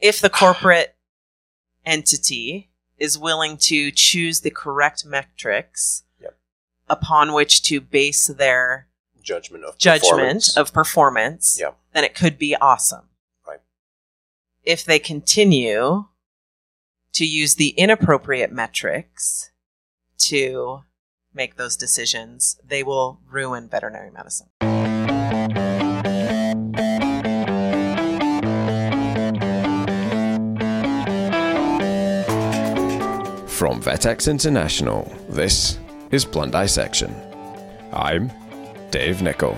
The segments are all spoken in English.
if the corporate entity is willing to choose the correct metrics Yep. upon which to base their Judgment of judgment performance. of performance, Yeah. then it could be awesome. Right. If they continue to use the inappropriate metrics to make those decisions, they will ruin veterinary medicine. From VetX International, this is Blunt Dissection. I'm Dave Nichol.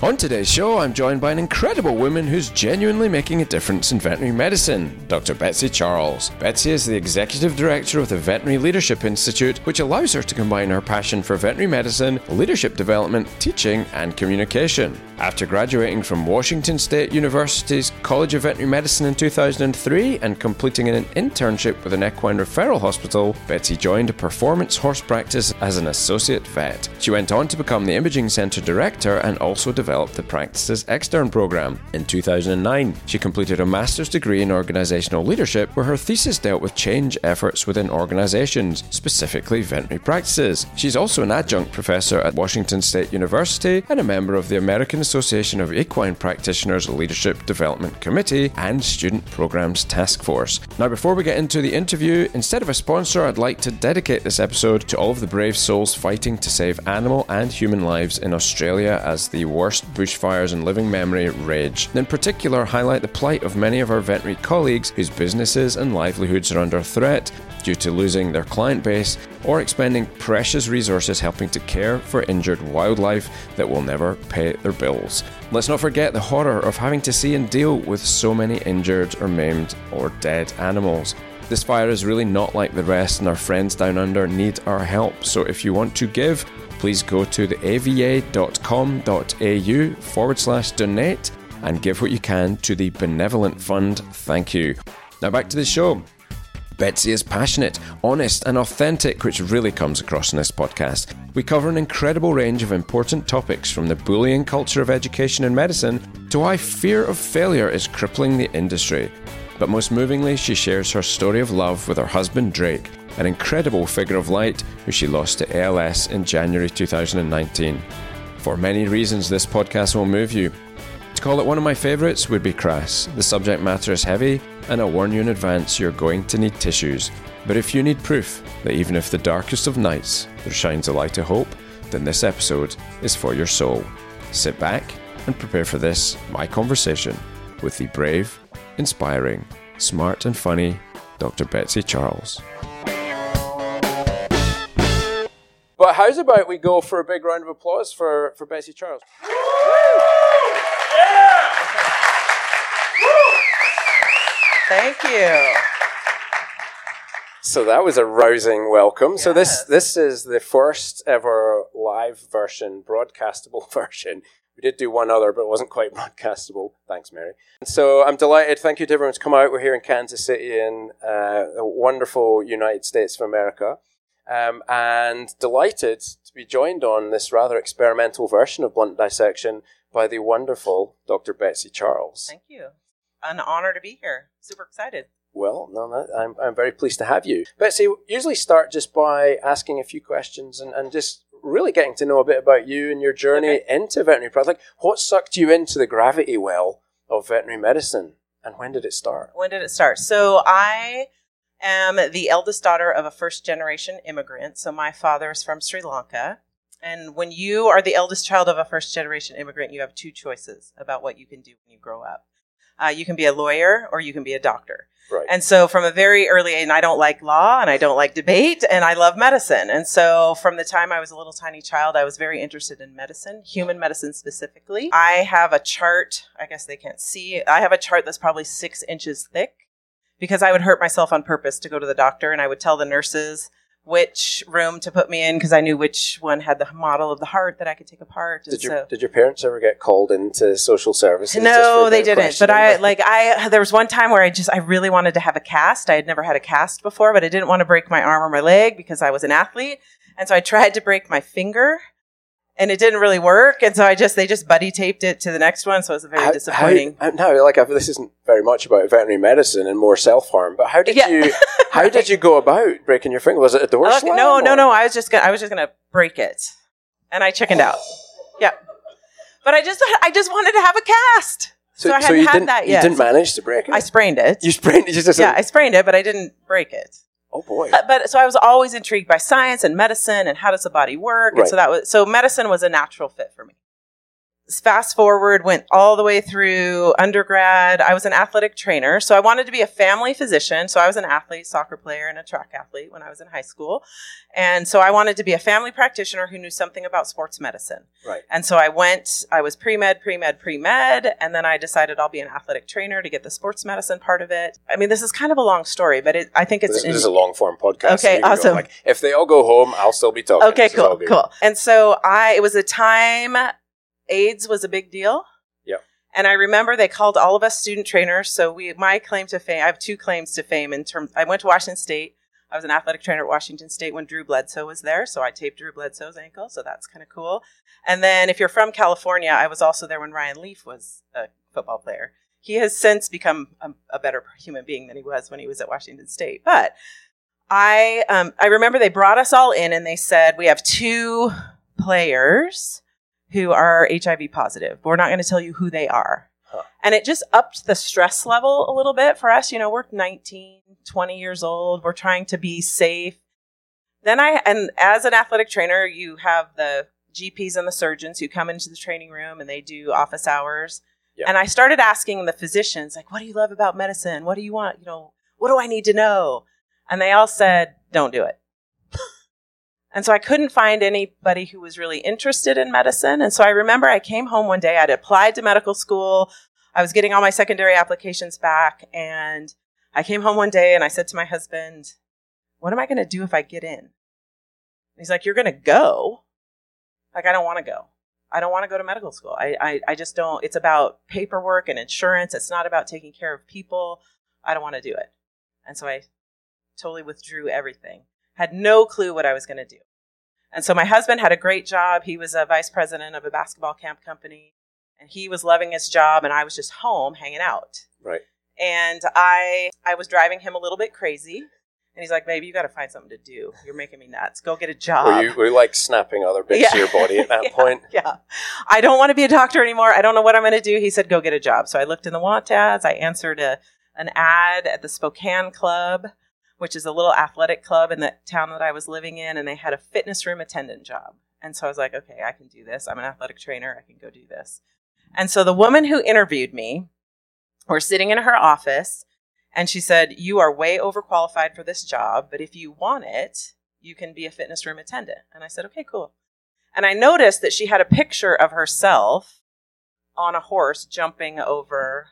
On today's show, I'm joined by an incredible woman who's genuinely making a difference in veterinary medicine, Dr. Betsy Charles. Betsy is the executive director of the Veterinary Leadership Institute, which allows her to combine her passion for veterinary medicine, leadership development, teaching, and communication. After graduating from Washington State University's College of Veterinary Medicine in 2003 and completing an internship with an equine referral hospital, Betsy joined a performance horse practice as an associate vet. She went on to become the imaging center director and also developed the practice's extern program. In 2009, she completed a master's degree in organizational leadership where her thesis dealt with change efforts within organizations, specifically veterinary practices. She's also an adjunct professor at Washington State University and a member of the American Association of Equine Practitioners Leadership Development Committee and Student Programs Task Force. Now, before we get into the interview, instead of a sponsor, I'd like to dedicate this episode to all of the brave souls fighting to save animal and human lives in Australia as the worst bushfires in living memory rage. In particular, highlight the plight of many of our veterinary colleagues whose businesses and livelihoods are under threat due to losing their client base or expending precious resources helping to care for injured wildlife that will never pay their bills. Let's not forget the horror of having to see and deal with so many injured or maimed or dead animals. This fire is really not like the rest, and our friends down under need our help. So if you want to give, please go to the ava.com.au forward slash donate and give what you can to the Benevolent Fund. Thank you. Now back to the show. Betsy is passionate, honest, and authentic, which really comes across in this podcast. We cover an incredible range of important topics from the bullying culture of education and medicine to why fear of failure is crippling the industry. But most movingly, she shares her story of love with her husband Drake, an incredible figure of light who she lost to ALS in January 2019. For many reasons, this podcast will move you. To call it one of my favourites would be crass. The subject matter is heavy, and I warn you in advance you're going to need tissues. But if you need proof that even if the darkest of nights there shines a light of hope, then this episode is for your soul. Sit back and prepare for this, my conversation with the brave, inspiring, smart, and funny Dr. Betsy Charles. But how's about we go for a big round of applause for, for Betsy Charles? Thank you. So that was a rousing welcome. So this this is the first ever live version, broadcastable version. We did do one other, but it wasn't quite broadcastable. Thanks, Mary. And so I'm delighted. Thank you to everyone who's come out. We're here in Kansas City in uh, the wonderful United States of America. Um, and delighted to be joined on this rather experimental version of Blunt Dissection by the wonderful Dr. Betsy Charles. Thank you. An honor to be here. Super excited. Well, no, no, I'm, I'm very pleased to have you. Betsy, usually start just by asking a few questions and, and just really getting to know a bit about you and your journey Okay. into veterinary practice. Like, what sucked you into the gravity well of veterinary medicine and when did it start? When did it start? So I am the eldest daughter of a first generation immigrant. So my father is from Sri Lanka. And when you are the eldest child of a first generation immigrant, you have two choices about what you can do when you grow up. Uh, you can be a lawyer or you can be a doctor. Right. And so from a very early age, and I don't like law and I don't like debate and I love medicine. And so from the time I was a little tiny child, I was very interested in medicine, human medicine specifically. I have a chart, I guess they can't see. I have a chart that's probably six inches thick because I would hurt myself on purpose to go to the doctor and I would tell the nurses which room to put me in because I knew which one had the model of the heart that I could take apart. And did your so- did your parents ever get called into social services? no, they didn't. But I like I there was one time where I just I really wanted to have a cast. I had never had a cast before, but I didn't want to break my arm or my leg because I was an athlete. And so I tried to break my finger and it didn't really work. And so I just they just buddy taped it to the next one. So it was very How- disappointing. How, no, like I've- this isn't very much about veterinary medicine and more self harm. But how did Yeah. you how did you go about breaking your finger? Was it a door I look- slam? no, no, or- no. I was just gonna I was just gonna break it, and I chickened out. Yeah, but I just I just wanted to have a cast. So I hadn't you had didn't that you yet. didn't manage to break it. I sprained it. you sprained it. Just yeah, I sprained it, but I didn't break it. Oh boy. Uh, But so I was always intrigued by science and medicine and how does the body work. And so that was so medicine was a natural fit for me. Fast forward, went all the way through undergrad. I was an athletic trainer, so I wanted to be a family physician. So I was an athlete, soccer player, and a track athlete when I was in high school. And so I wanted to be a family practitioner who knew something about sports medicine. Right. And so I went, I was pre med, pre med, pre med, and then I decided I'll be an athletic trainer to get the sports medicine part of it. I mean, this is kind of a long story, but it, I think it's This, in- this is a long form podcast. Okay, go, awesome. like, if they all go home, I'll still be talking. Okay, This cool, cool. And so I, it was a time AIDS was a big deal. Yep. And I remember they called all of us student trainers. So we, my claim to fame, I have two claims to fame in terms. I went to Washington State. I was an athletic trainer at Washington State when Drew Bledsoe was there. So I taped Drew Bledsoe's ankle. So that's kind of cool. And then if you're from California, I was also there when Ryan Leaf was a football player. He has since become a, a better human being than he was when he was at Washington State. But I um, I remember they brought us all in and they said we have two players who are HIV positive. We're not going to tell you who they are. Huh. And it just upped the stress level a little bit for us. You know, we're 19, 20 years old. We're trying to be safe. Then I, and as an athletic trainer, you have the GPs and the surgeons who come into the training room and they do office hours. Yeah. And I started asking the physicians, like, what do you love about medicine? What do you want? You know, what do I need to know? And they all said, don't do it. And so I couldn't find anybody who was really interested in medicine. And so I remember I came home one day, I'd applied to medical school. I was getting all my secondary applications back. And I came home one day and I said to my husband, What am I going to do if I get in? And he's like, You're going to go. Like, I don't want to go. I don't want to go to medical school. I, I, I just don't. It's about paperwork and insurance. It's not about taking care of people. I don't want to do it. And so I totally withdrew everything had no clue what I was going to do. And so my husband had a great job. He was a vice president of a basketball camp company and he was loving his job and I was just home hanging out. Right. And I I was driving him a little bit crazy. And he's like, "Baby, you got to find something to do. You're making me nuts. Go get a job." Were you, were like snapping other bits Yeah. of your body at that Yeah, point? Yeah. I don't want to be a doctor anymore. I don't know what I'm going to do. He said, go get a job. So I looked in the want ads. I answered a, an ad at the Spokane Club, which is a little athletic club in the town that I was living in. And they had a fitness room attendant job. And so I was like, okay, I can do this. I'm an athletic trainer. I can go do this. And so the woman who interviewed me, we're sitting in her office and she said, you are way overqualified for this job, but if you want it, you can be a fitness room attendant. And I said, okay, cool. And I noticed that she had a picture of herself on a horse jumping over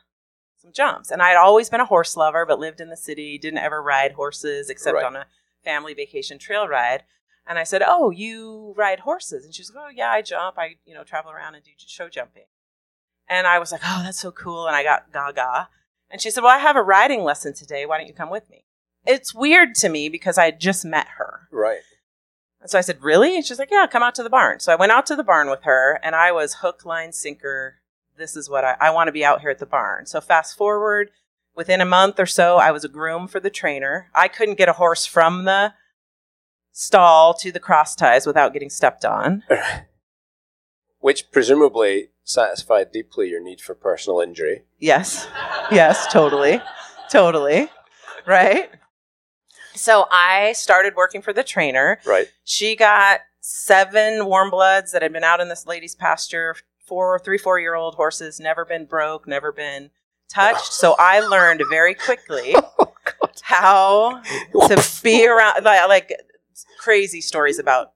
some jumps. And I had always been a horse lover, but lived in the city, didn't ever ride horses except Right. on a family vacation trail ride. And I said, "Oh, you ride horses?" And she's like, "Oh, yeah, I jump. I, you know, travel around and do show jumping." And I was like, "Oh, that's so cool." And I got gaga. And she said, "Well, I have a riding lesson today. Why don't you come with me?" It's weird to me because I had just met her. Right. And so I said, Really? And she's like, Yeah, come out to the barn. So I went out to the barn with her and I was hook, line, sinker. This is what I, I want to be out here at the barn. So fast forward, within a month or so, I was a groom for the trainer. I couldn't get a horse from the stall to the cross ties without getting stepped on. Which presumably satisfied deeply your need for personal injury. Yes. Yes, totally. Totally. Right? So I started working for the trainer. Right. She got seven warm bloods that had been out in this lady's pasture, four, three, four year old horses, never been broke, never been touched. So I learned very quickly oh, how to be around, like, like crazy stories about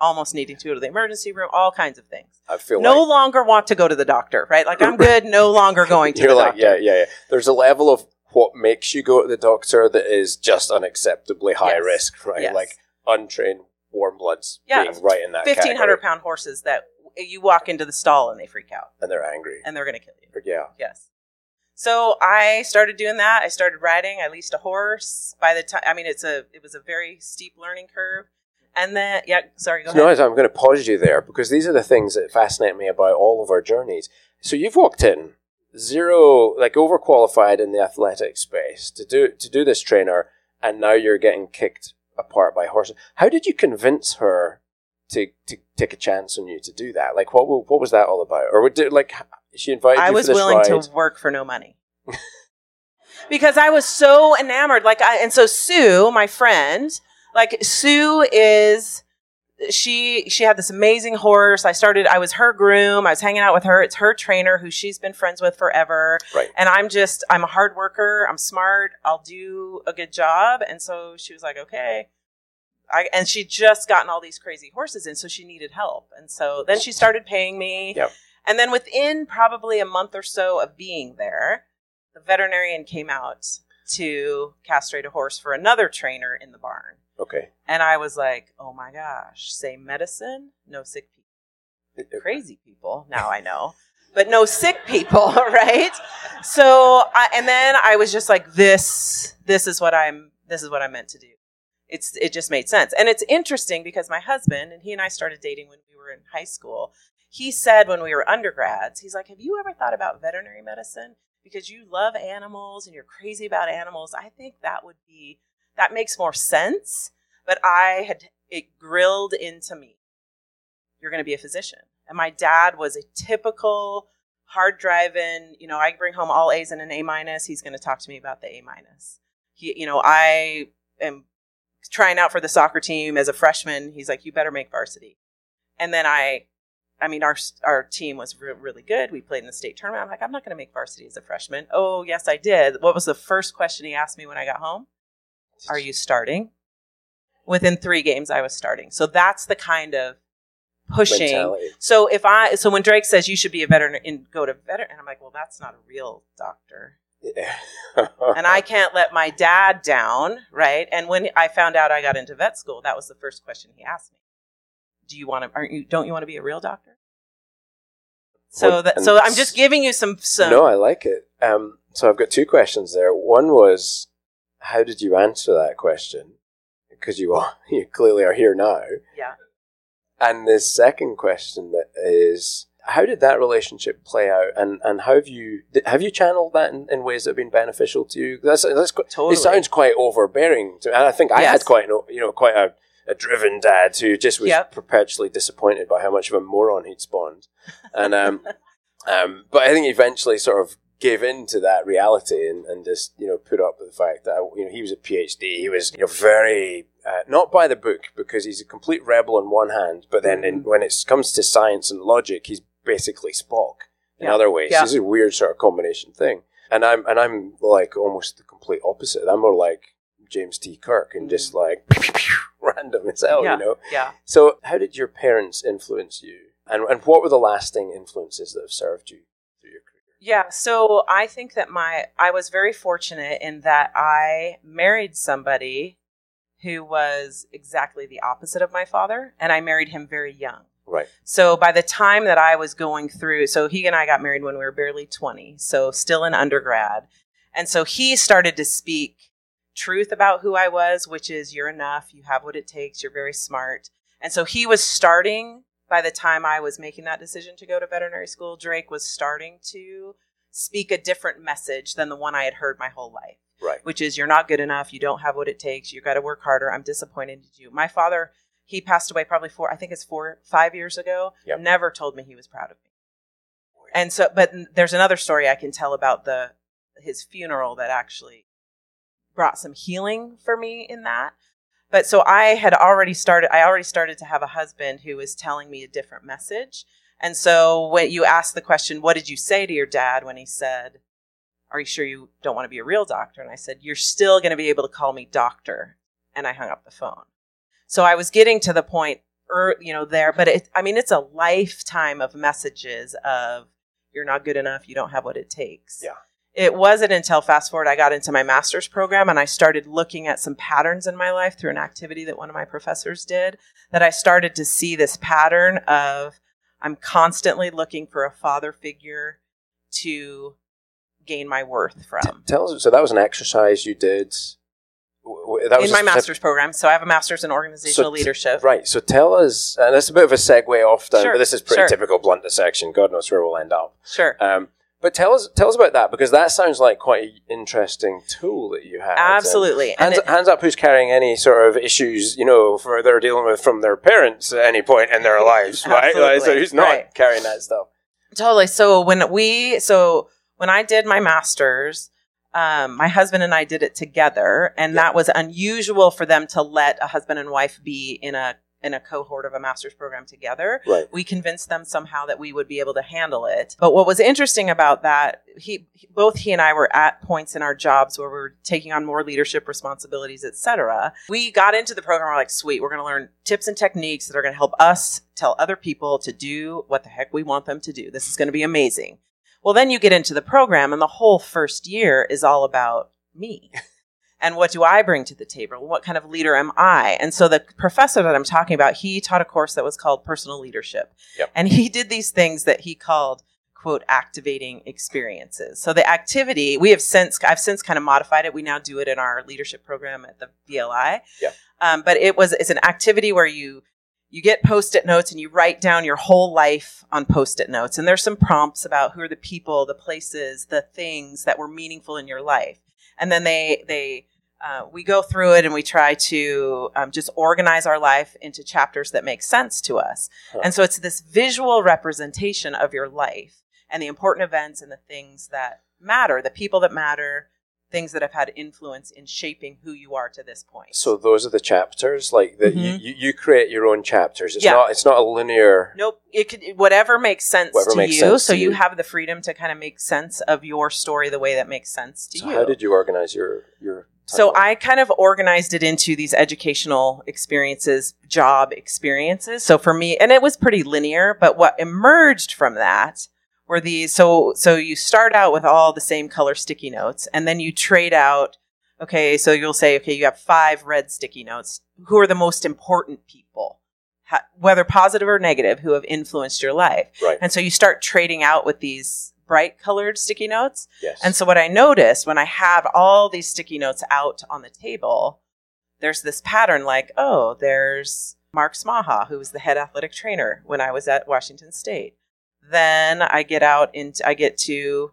almost needing to go to the emergency room, all kinds of things. I feel No like longer want to go to the doctor, right? Like I'm good, no longer going to you're the like, doctor. yeah, yeah, yeah. There's a level of what makes you go to the doctor that is just unacceptably high Yes. risk, right? Yes. Like untrained warm bloods Yeah. being right in that Fifteen hundred pound horses that you walk into the stall and they freak out and they're angry. and they're going to kill you. yeah. Yes. So I started doing that. I started riding. I leased a horse. By the time, I mean, it's a it was a very steep learning curve. And then, yeah, sorry, go No, ahead. I'm going to pause you there because these are the things that fascinate me about all of our journeys. So you've walked in zero, like overqualified in the athletic space to do to do this trainer, and now you're getting kicked apart by horses. How did you convince her to to take a chance on you to do that? Like, what what was that all about? Or would it, like she invited I was willing ride? to work for no money. because I was so enamored. Like, I, and so Sue, my friend, like Sue is, she, she had this amazing horse. I started, I was her groom. I was hanging out with her. It's her trainer who she's been friends with forever. Right. And I'm just, I'm a hard worker. I'm smart. I'll do a good job. And so she was like, okay. I, and she'd just gotten all these crazy horses in, so she needed help. And so then she started paying me. Yep. And then within probably a month or so of being there, the veterinarian came out to castrate a horse for another trainer in the barn. Okay. And I was like, oh my gosh, same medicine, no sick people. Crazy people, now I know. But no sick people, right? So, I, and then I was just like, this, this is what I'm, this is what I'm meant to do. It's, it just made sense. And it's interesting because my husband, and he and I started dating when we were in high school. He said when we were undergrads, he's like, have you ever thought about veterinary medicine? Because you love animals and you're crazy about animals. I think that would be, that makes more sense. But I had it grilled into me. You're going to be a physician. And my dad was a typical hard driving, you know, I bring home all A's and an A minus. He's going to talk to me about the A minus. He, you know, I am trying out for the soccer team as a freshman. He's like, you better make varsity. And then I, I mean, our our team was re- really good. We played in the state tournament. I'm like, I'm not going to make varsity as a freshman. Oh, yes, I did. What was the first question he asked me when I got home? Are you starting? Within three games, I was starting. So that's the kind of pushing. Mentality. So if I, so when Drake says you should be a veteran and go to veteran, and I'm like, well, that's not a real doctor. and I can't let my dad down, right? And when I found out I got into vet school, that was the first question he asked me. Do you want to? Aren't you? Don't you want to be a real doctor? So Well, that, so I'm just giving you some some. No, I like it. Um, so I've got two questions there. One was, how did you answer that question? Because you are you clearly are here now. Yeah. And the second question that is, how did that relationship play out, and, and how have you have you channeled that in, in ways that have been beneficial to you? That's that's Totally. It sounds quite overbearing, to, and I think I Yes. had quite an, you know quite a, a driven dad who just was Yep. perpetually disappointed by how much of a moron he'd spawned, and um, um, but I think eventually sort of gave in to that reality and, and just you know put up with the fact that you know he was a PhD. He was you know very uh, not by the book because he's a complete rebel on one hand, but then in, when it comes to science and logic, he's basically Spock in Yeah. other ways. Yeah. This is a weird sort of combination thing. And I'm and I'm like almost the complete opposite. I'm more like James T. Kirk and just mm. like random as hell, yeah, you know. yeah. So, how did your parents influence you, and and what were the lasting influences that have served you through your career? Yeah, so I think that my I was very fortunate in that I married somebody who was exactly the opposite of my father and I married him very young. Right. So by the time that I was going through, so he and I got married when we were barely 20, so still in undergrad. And so he started to speak truth about who I was, which is you're enough, you have what it takes, you're very smart. And so he was starting by the time I was making that decision to go to veterinary school, Drake was starting to speak a different message than the one I had heard my whole life Right. which is you're not good enough, you don't have what it takes, you got to work harder. I'm disappointed in you. My father, he passed away probably four, I think it's four, five years ago. Yep. Never told me he was proud of me. And so, but there's another story I can tell about the his funeral that actually brought some healing for me in that. But so I had already started. I already started to have a husband who was telling me a different message. And so when you asked the question, "What did you say to your dad?" when he said, are you sure you don't want to be a real doctor? And I said, you're still going to be able to call me doctor. And I hung up the phone. So I was getting to the point, er, you know, there, but it, I mean, it's a lifetime of messages of you're not good enough. You don't have what it takes. Yeah. It wasn't until fast forward, I got into my master's program and I started looking at some patterns in my life through an activity that one of my professors did that I started to see this pattern of I'm constantly looking for a father figure to gain my worth from. Tell us. So that was an exercise you did. W- that was in my master's program. So I have a master's in organizational So t- leadership. Right. So tell us, and it's a bit of a segue off down, Sure, but this is pretty sure. typical blunt dissection. God knows where we'll end up. Sure. Um, but tell us, tell us about that because that sounds like quite an interesting tool that you have. Absolutely. And hands, it- hands up, who's carrying any sort of issues, you know, for they're dealing with from their parents at any point in their lives, right? Like, so who's not Right. carrying that stuff? Totally. So when we, so when I did my master's, um, my husband and I did it together, and Yeah. that was unusual for them to let a husband and wife be in a in a cohort of a master's program together. Right. We convinced them somehow that we would be able to handle it. But what was interesting about that, he both he and I were at points in our jobs where we were taking on more leadership responsibilities, etc. We got into the program, we're like, sweet, we're going to learn tips and techniques that are going to help us tell other people to do what the heck we want them to do. This is going to be amazing. Well, then you get into the program, and the whole first year is all about me. And what do I bring to the table? What kind of leader am I? And so the professor that I'm talking about, he taught a course that was called personal leadership. Yep. And he did these things that he called quote activating experiences. So the activity, we have since I've since kind of modified it. We now do it in our leadership program at the VLI. Yeah. Um, but it was it's an activity where you you get post-it notes and you write down your whole life on post-it notes. And there's some prompts about who are the people the places the things that were meaningful in your life. And then they they uh, we go through it and we try to um, just organize our life into chapters that make sense to us. Huh. and so it's this visual representation of your life and the important events and the things that matter the people that matter things that have had influence in shaping who you are to this point So those are the chapters, like that you, Mhm. you, you create your own chapters. It's Yeah. not it's not a linear. Nope. It could whatever makes sense Whatever to makes you. sense so to you you. have the freedom to kind of make sense of your story the way that makes sense to So you. how did you organize your your? so? I kind of organized it into these educational experiences, job experiences. So for me, and it was pretty linear, but what emerged from that were these so so you start out with all the same color sticky notes and then you trade out okay, so you'll say okay, you have 5 red sticky notes. Who are the most important people? Whether positive or negative who have influenced your life. right. And so you start trading out with these bright colored sticky notes. yes. And so what I noticed when I have all these sticky notes out on the table, there's this pattern like, oh, there's Mark Smaha, who was the head athletic trainer when I was at Washington State. Then I get out into I get to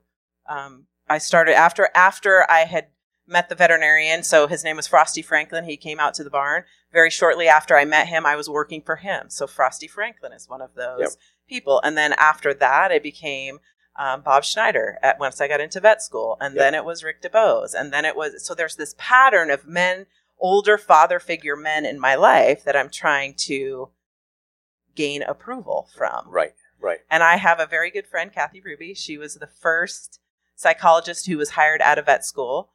um, I started after after I had met the veterinarian. So his name was Frosty Franklin. He came out to the barn. Very shortly after I met him, I was working for him. So Frosty Franklin is one of those Yep. people. And then after that, it became um, Bob Schneider at once I got into vet school, and Yep. then it was Rick DeBowes, and then it was so there's this pattern of men, older father figure men in my life that I'm trying to gain approval from. right. Right. And I have a very good friend, Kathy Ruby. She was the first psychologist who was hired out of vet school.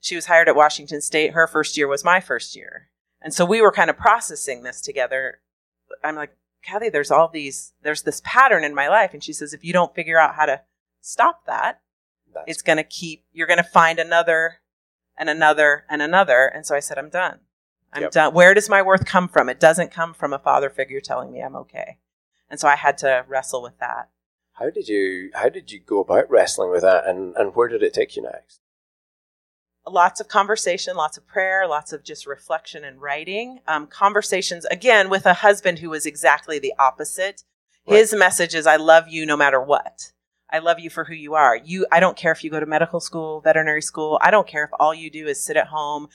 She was hired at Washington State. Her first year was my first year. And so we were kind of processing this together. I'm like, Kathy, there's all these, there's this pattern in my life. And she says, if you don't figure out how to stop that, That's it's going to keep, you're going to find another and another and another. And so I said, I'm done. I'm Yep. done. Where does my worth come from? It doesn't come from a father figure telling me I'm okay. And so I had to wrestle with that. How did you how did you go about wrestling with that, and and where did it take you next? Lots of conversation, lots of prayer, lots of just reflection and writing. Um, conversations, again, with a husband who was exactly the opposite. His message is, I love you no matter what. I love you for who you are. You, I don't care if you go to medical school, veterinary school. I don't care if all you do is sit at home.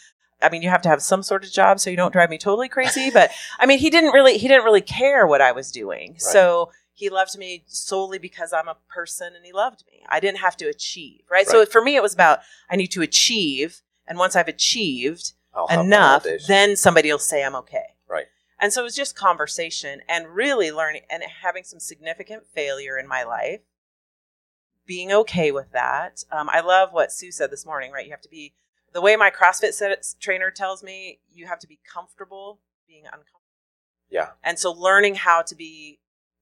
I mean, you have to have some sort of job so you don't drive me totally crazy. But I mean, he didn't really, he didn't really care what I was doing. So he loved me solely because I'm a person and he loved me. I didn't have to achieve, right? So for me, it was about I need to achieve, and once I've achieved I'll enough, then somebody will say I'm okay. Right. And so it was just conversation and really learning and having some significant failure in my life, being okay with that. Um, I love what Sue said this morning, right? You have to be, the way my CrossFit set, trainer tells me, you have to be comfortable being uncomfortable. Yeah. And so learning how to be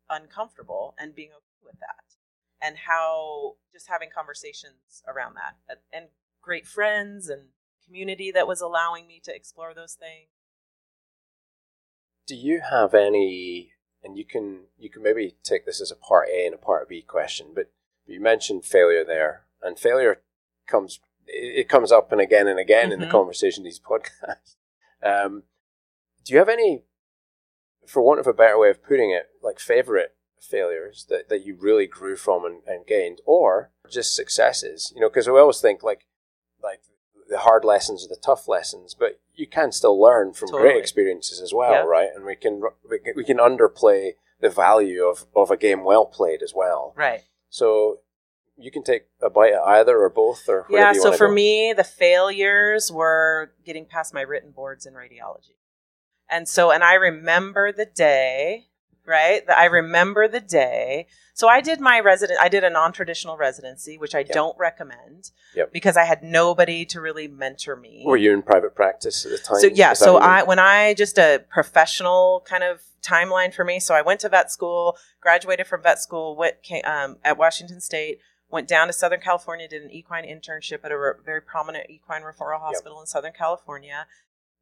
uncomfortable and being okay with that. And how just having conversations around that. And- And great friends and community that was allowing me to explore those things. Do you have any? And you can you can maybe take this as a part A and a part B question, but you mentioned failure there, and failure comes it, comes up and again and again in the Mhm. conversation these podcasts. Um, do you have any, for want of a better way of putting it, like favorite failures that, that you really grew from and, and gained, or just successes? You know, because we always think like like the hard lessons are the tough lessons, but you can still learn from Totally. great experiences as well, Yeah. right? And we can, we can underplay the value of, of a game well played as well. Right. So you can take a bite at either or both, or Yeah. you So for go. me, the failures were getting past my written boards in radiology. And so, and I remember the day, right? That I remember the day. So I did my resident, I did a non traditional residency, which I don't recommend Yep. because I had nobody to really mentor me. were you in private practice at the time? So yeah, so I when I just a professional kind of timeline for me. So I went to vet school, graduated from vet school, went came, um, at Washington State, went down to Southern California, did an equine internship at a re- very prominent equine referral hospital in Southern California.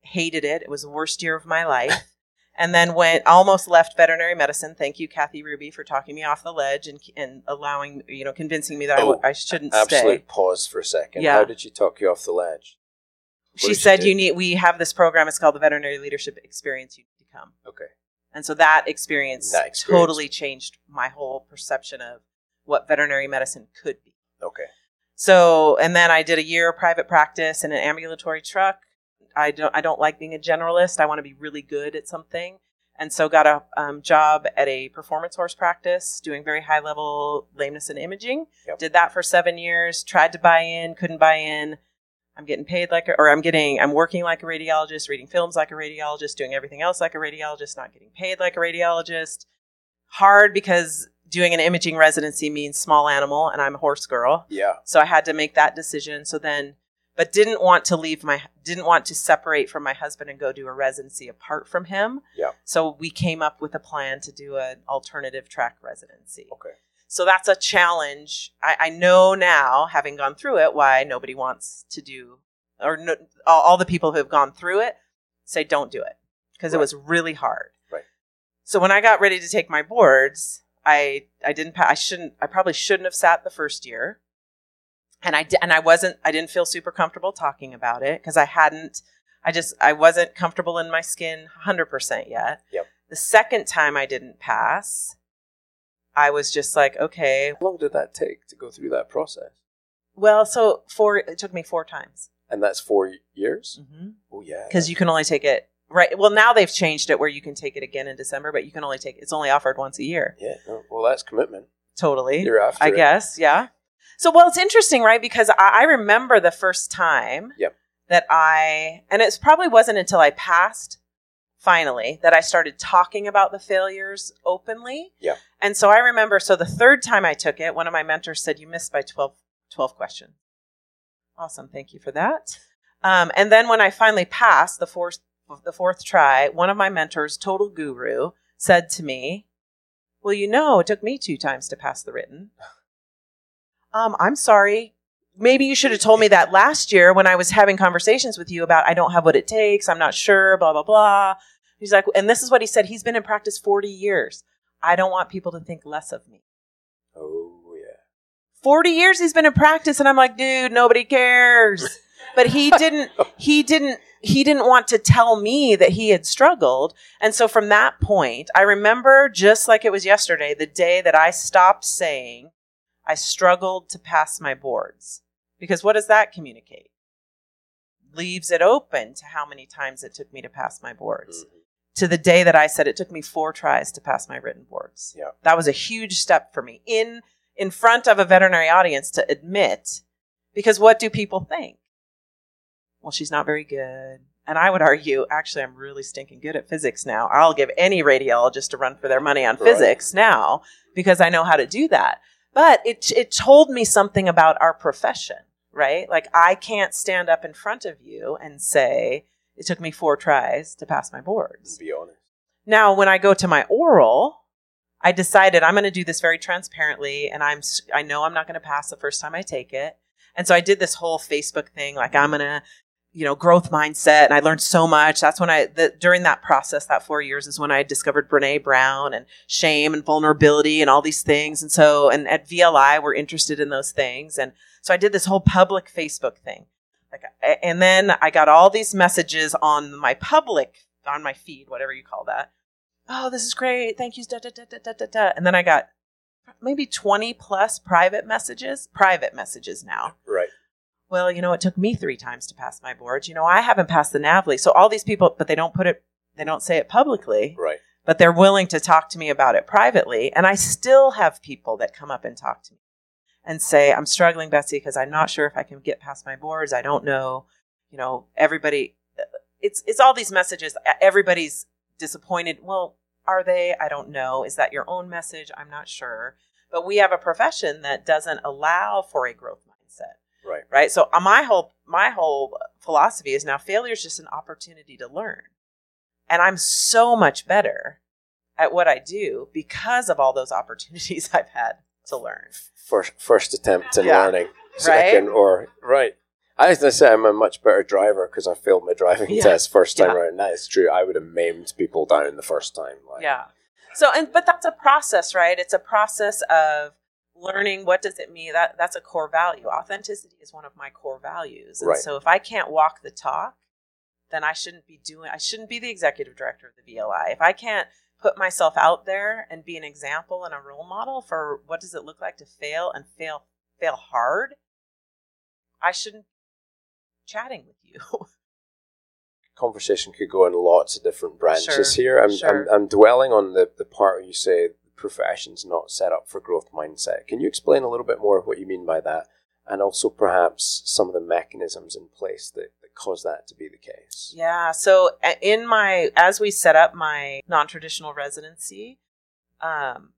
Hated it. It was the worst year of my life. And then went almost left veterinary medicine. Thank you, Kathy Ruby, for talking me off the ledge and, and allowing you know convincing me that I Oh, w- I shouldn't absolute stay. pause for a second. Yeah. How did she talk you off the ledge? What She did she said you need. We have this program. It's called the Veterinary Leadership Experience. You need to come. Okay. And so that experience, That experience. totally changed my whole perception of what veterinary medicine could be. Okay. So, and then I did a year of private practice in an ambulatory truck. I don't, I don't like being a generalist. I want to be really good at something. And so got a um, job at a performance horse practice doing very high level lameness and imaging. Yep. Did that for seven years, tried to buy in, couldn't buy in. I'm getting paid like, a, or I'm getting, I'm working like a radiologist, reading films like a radiologist, doing everything else like a radiologist, not getting paid like a radiologist. Hard because doing an imaging residency means small animal and I'm a horse girl. Yeah. So I had to make that decision. So then, but didn't want to leave my, didn't want to separate from my husband and go do a residency apart from him. Yeah. So we came up with a plan to do an alternative track residency. Okay. So that's a challenge. I, I know now, having gone through it, why nobody wants to do, or no, all, all the people who have gone through it say don't do it because it was really hard. Right. So when I got ready to take my boards, I I didn't pa- I shouldn't I probably shouldn't have sat the first year, and I and I wasn't I didn't feel super comfortable talking about it because I hadn't I just I wasn't comfortable in my skin hundred percent yet. Yep. The second time I didn't pass, I was just like, okay, How long did that take to go through that process? well, so four it took me four times And that's four years. because Oh yeah. Cuz you can only take it right. Well, now they've changed it where you can take it again in December, but you can only take it's only offered once a year. Yeah. well, that's commitment. Totally. You're after. I it. guess, yeah. So, well, it's interesting, right? Because I, I remember the first time Yep. that I, and it probably wasn't until I passed finally that I started talking about the failures openly. Yeah. And so I remember, so the third time I took it, one of my mentors said, You missed by 12, 12 questions. Awesome. Thank you for that. Um, and then when I finally passed the fourth, the fourth try, one of my mentors, total guru, said to me, well, you know, it took me two times to pass the written. Um, I'm sorry. Maybe you should have told me that last year when I was having conversations with you about I don't have what it takes, I'm not sure, blah, blah, blah. He's like, and this is what he said. He's been in practice 40 years. I don't want people to think less of me. Oh yeah. 40 years he's been in practice and I'm like, dude, nobody cares. But he didn't he didn't he didn't want to tell me that he had struggled. And so from that point, I remember just like it was yesterday, the day that I stopped saying I struggled to pass my boards. Because what does that communicate? Leaves it open to how many times it took me to pass my boards. Mhm. To the day that I said it took me four tries to pass my written boards. Yeah. That was a huge step for me in in front of a veterinary audience to admit because what do people think? Well, she's not very good. And I would argue, actually, I'm really stinking good at physics now. I'll give any radiologist a run for their money on Right. physics now because I know how to do that. But it, it told me something about our profession, right? Like, I can't stand up in front of you and say, it took me four tries to pass my boards. Be honest. Now, when I go to my oral, I decided I'm going to do this very transparently, and I'm I know I'm not going to pass the first time I take it, and so I did this whole Facebook thing, like I'm going to, you know, growth mindset, and I learned so much. That's when I the, during that process, that four years is when I discovered Brene Brown and shame and vulnerability and all these things, and so and at VLI we're interested in those things, and So I did this whole public Facebook thing. Like, and then I got all these messages on my public, on my feed, whatever you call that. Oh, this is great. Thank you. Da, da, da, da, da, da. And then I got maybe 20 plus private messages, private messages now. Right. Well, you know, it took me three times to pass my boards. You know, I haven't passed the NAVLE. So all these people, but they don't put it, they don't say it publicly, Right. but they're willing to talk to me about it privately. And I still have people that come up and talk to me and say, I'm struggling, Betsy, because I'm not sure if I can get past my boards. I don't know. You know, everybody, it's, it's all these messages. Everybody's disappointed. Well, are they? I don't know. Is that your own message? I'm not sure. But we have a profession that doesn't allow for a growth mindset Right. right so uh, my whole my whole philosophy is now failure is just an opportunity to learn and i'm so much better at what i do because of all those opportunities i've had to learn First first attempt in Yeah. learning. Second or right. I was gonna say I'm a much better driver because I failed my driving Yeah. test first time Yeah. around. That is true. I would have maimed people down the first time. Like, yeah so and but that's a process right it's a process of learning what does it mean that that's a core value authenticity is one of my core values and Right. so if i can't walk the talk then i shouldn't be doing i shouldn't be the executive director of the vli if i can't put myself out there and be an example and a role model for what does it look like to fail and fail fail hard i shouldn't be chatting with you conversation could go in lots of different branches Sure, here. I'm, sure. I'm, I'm dwelling on the, the part where you say profession's not set up for growth mindset. Can you explain a little bit more of what you mean by that? And also perhaps some of the mechanisms in place that, that cause that to be the case. Yeah. So in my as we set up my non-traditional residency, um,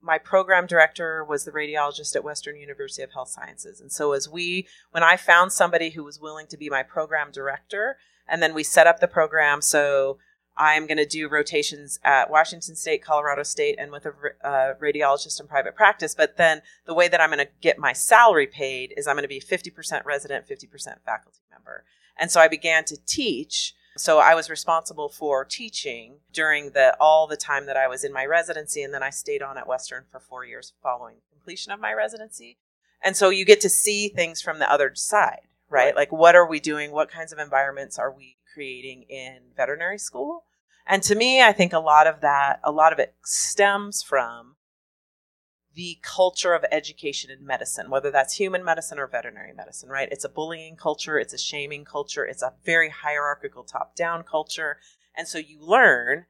my program director was the radiologist at Western University of Health Sciences, and so as we when I found somebody who was willing to be my program director, and then we set up the program. So I'm going to do rotations at Washington State, Colorado State, and with a uh, radiologist in private practice. But then the way that I'm going to get my salary paid is I'm going to be 50% resident, 50% faculty member. And so I began to teach. So I was responsible for teaching during the all the time that I was in my residency, and then I stayed on at Western for four years following completion of my residency. And so you get to see things from the other side, right? Right. Like what are we doing? What kinds of environments are we creating in veterinary school? And to me, I think a lot of that, a lot of it stems from the culture of education in medicine, whether that's human medicine or veterinary medicine, right? It's a bullying culture, it's a shaming culture, it's a very hierarchical top down culture. And so you learn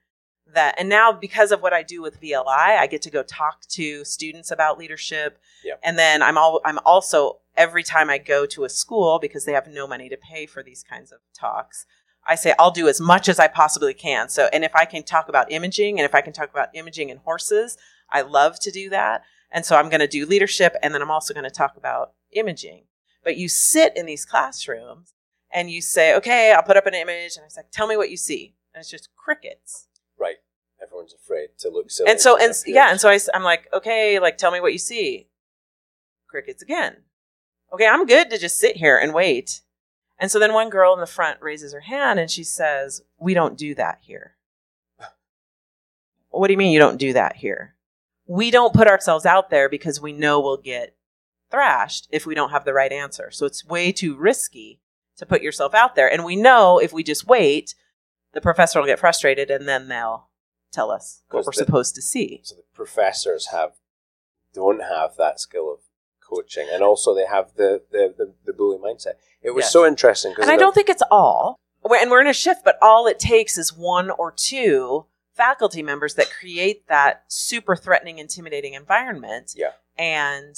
that, and now because of what I do with VLI, I get to go talk to students about leadership. Yep. And then I'm all, I'm also, every time I go to a school, because they have no money to pay for these kinds of talks, I say I'll do as much as I possibly can. So, and if I can talk about imaging and if I can talk about imaging in horses, I love to do that. And so I'm going to do leadership and then I'm also going to talk about imaging. But you sit in these classrooms and you say, okay, I'll put up an image. And it's say, tell me what you see. And it's just crickets. Right. Everyone's afraid to look silly. And so, and yeah, and so I'm like, okay, like, tell me what you see. Crickets again. Okay, I'm good to just sit here and wait. And so then one girl in the front raises her hand and she says, we don't do that here. What do you mean you don't do that here? We don't put ourselves out there because we know we'll get thrashed if we don't have the right answer. So it's way too risky to put yourself out there. And we know if we just wait, the professor will get frustrated and then they'll tell us what we're the- supposed to see. so the professors have don't have that skill of coaching, and also they have the the, the, the bully mindset. It was Yes. so interesting because And I don't think it's all. And we're in a shift, but all it takes is one or two faculty members that create that super threatening, intimidating environment. Yeah. And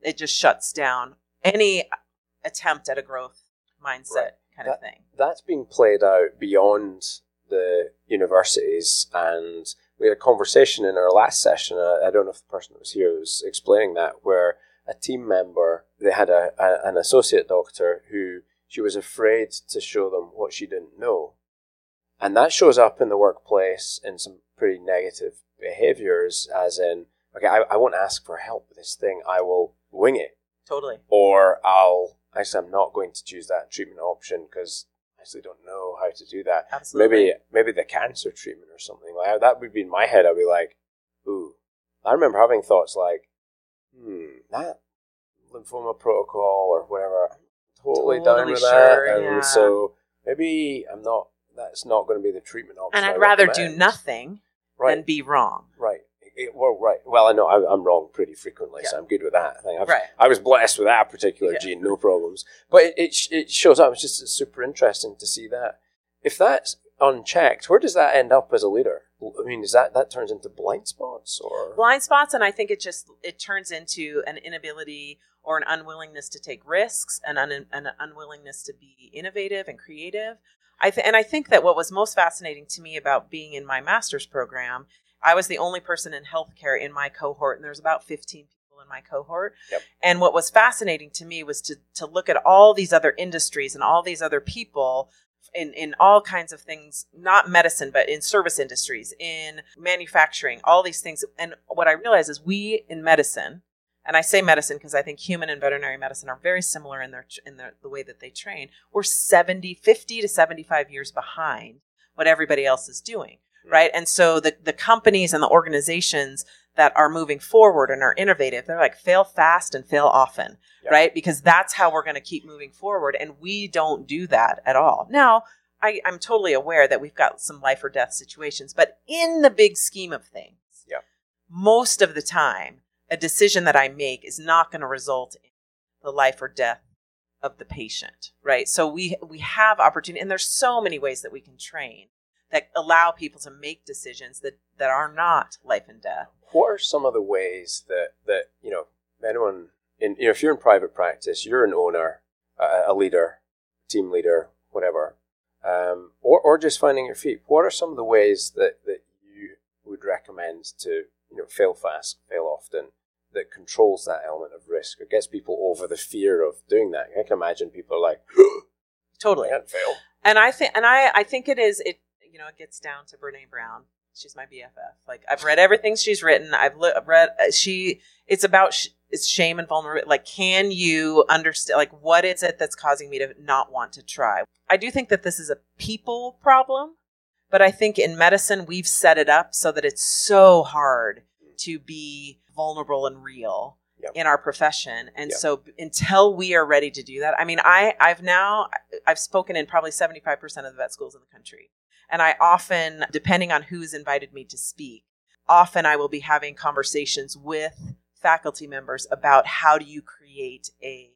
it just shuts down any attempt at a growth mindset Right. kind of thing. that's being played out beyond the universities and we had a conversation in our last session i don't know if the person that was here was explaining that where a team member they had a, a an associate doctor who she was afraid to show them what she didn't know and that shows up in the workplace in some pretty negative behaviors as in okay i, I won't ask for help with this thing i will wing it Totally. or I'll actually I'm not going to choose that treatment option because I actually don't know how to do that. Absolutely. Maybe maybe the cancer treatment or something like that would be in my head. I'd be like, ooh. I remember having thoughts like, hmm, that lymphoma protocol or whatever. I'm totally, down with sure, that. And yeah. so maybe I'm not. That's not going to be the treatment option. And I I'd rather do nothing Right. than be wrong. Right. It- well, right. Well, I know I, I'm wrong pretty frequently, so I'm good with that. I Right. I was blessed with that particular Yeah. gene, no problems. But it, it, it shows up. It's just super interesting to see that. If that's unchecked, where does that end up as a leader? I mean, is that that turns into blind spots or? blind spots and i think it just it turns into an inability or an unwillingness to take risks and un, an unwillingness to be innovative and creative I th- and i think that what was most fascinating to me about being in my master's program i was the only person in healthcare in my cohort and there's about 15 people in my cohort Yep. and what was fascinating to me was to to look at all these other industries and all these other people in, in all kinds of things, not medicine, but in service industries, in manufacturing, all these things. And what I realize is we in medicine, and I say medicine because I think human and veterinary medicine are very similar in their in their, the way that they train. We're 70, 50 to 75 years behind what everybody else is doing, right? And so the the companies and the organizations that are moving forward and are innovative, they're like fail fast and fail often, right? Because that's how we're going to keep moving forward, and we don't do that at all. Now, I, I'm totally aware that we've got some life or death situations, but in the big scheme of things, Yeah. most of the time, a decision that I make is not going to result in the life or death of the patient, right? So we we have opportunity, and there's so many ways that we can train that allow people to make decisions that that are not life and death. What are some of the ways that that you know anyone in you know if you're in private practice you're an owner a, a leader team leader whatever um, or, or just finding your feet what are some of the ways that that you would recommend to you know fail fast fail often that controls that element of risk or gets people over the fear of doing that i can imagine people are like Totally. i can't fail And I think, and I, I think it is. It, you know, it gets down to Brene Brown. She's my BFF. Like I've read everything she's written. I've li- read. uh, She. It's about. Sh- it's shame and vulnerability. Like, can you understand? Like, what is it that's causing me to not want to try? I do think that this is a people problem, but I think in medicine we've set it up so that it's so hard to be vulnerable and real Yep. in our profession and Yep. so until we are ready to do that i mean i i've now i've spoken in probably 75% of the vet schools in the country and i often depending on who's invited me to speak often i will be having conversations with faculty members about how do you create a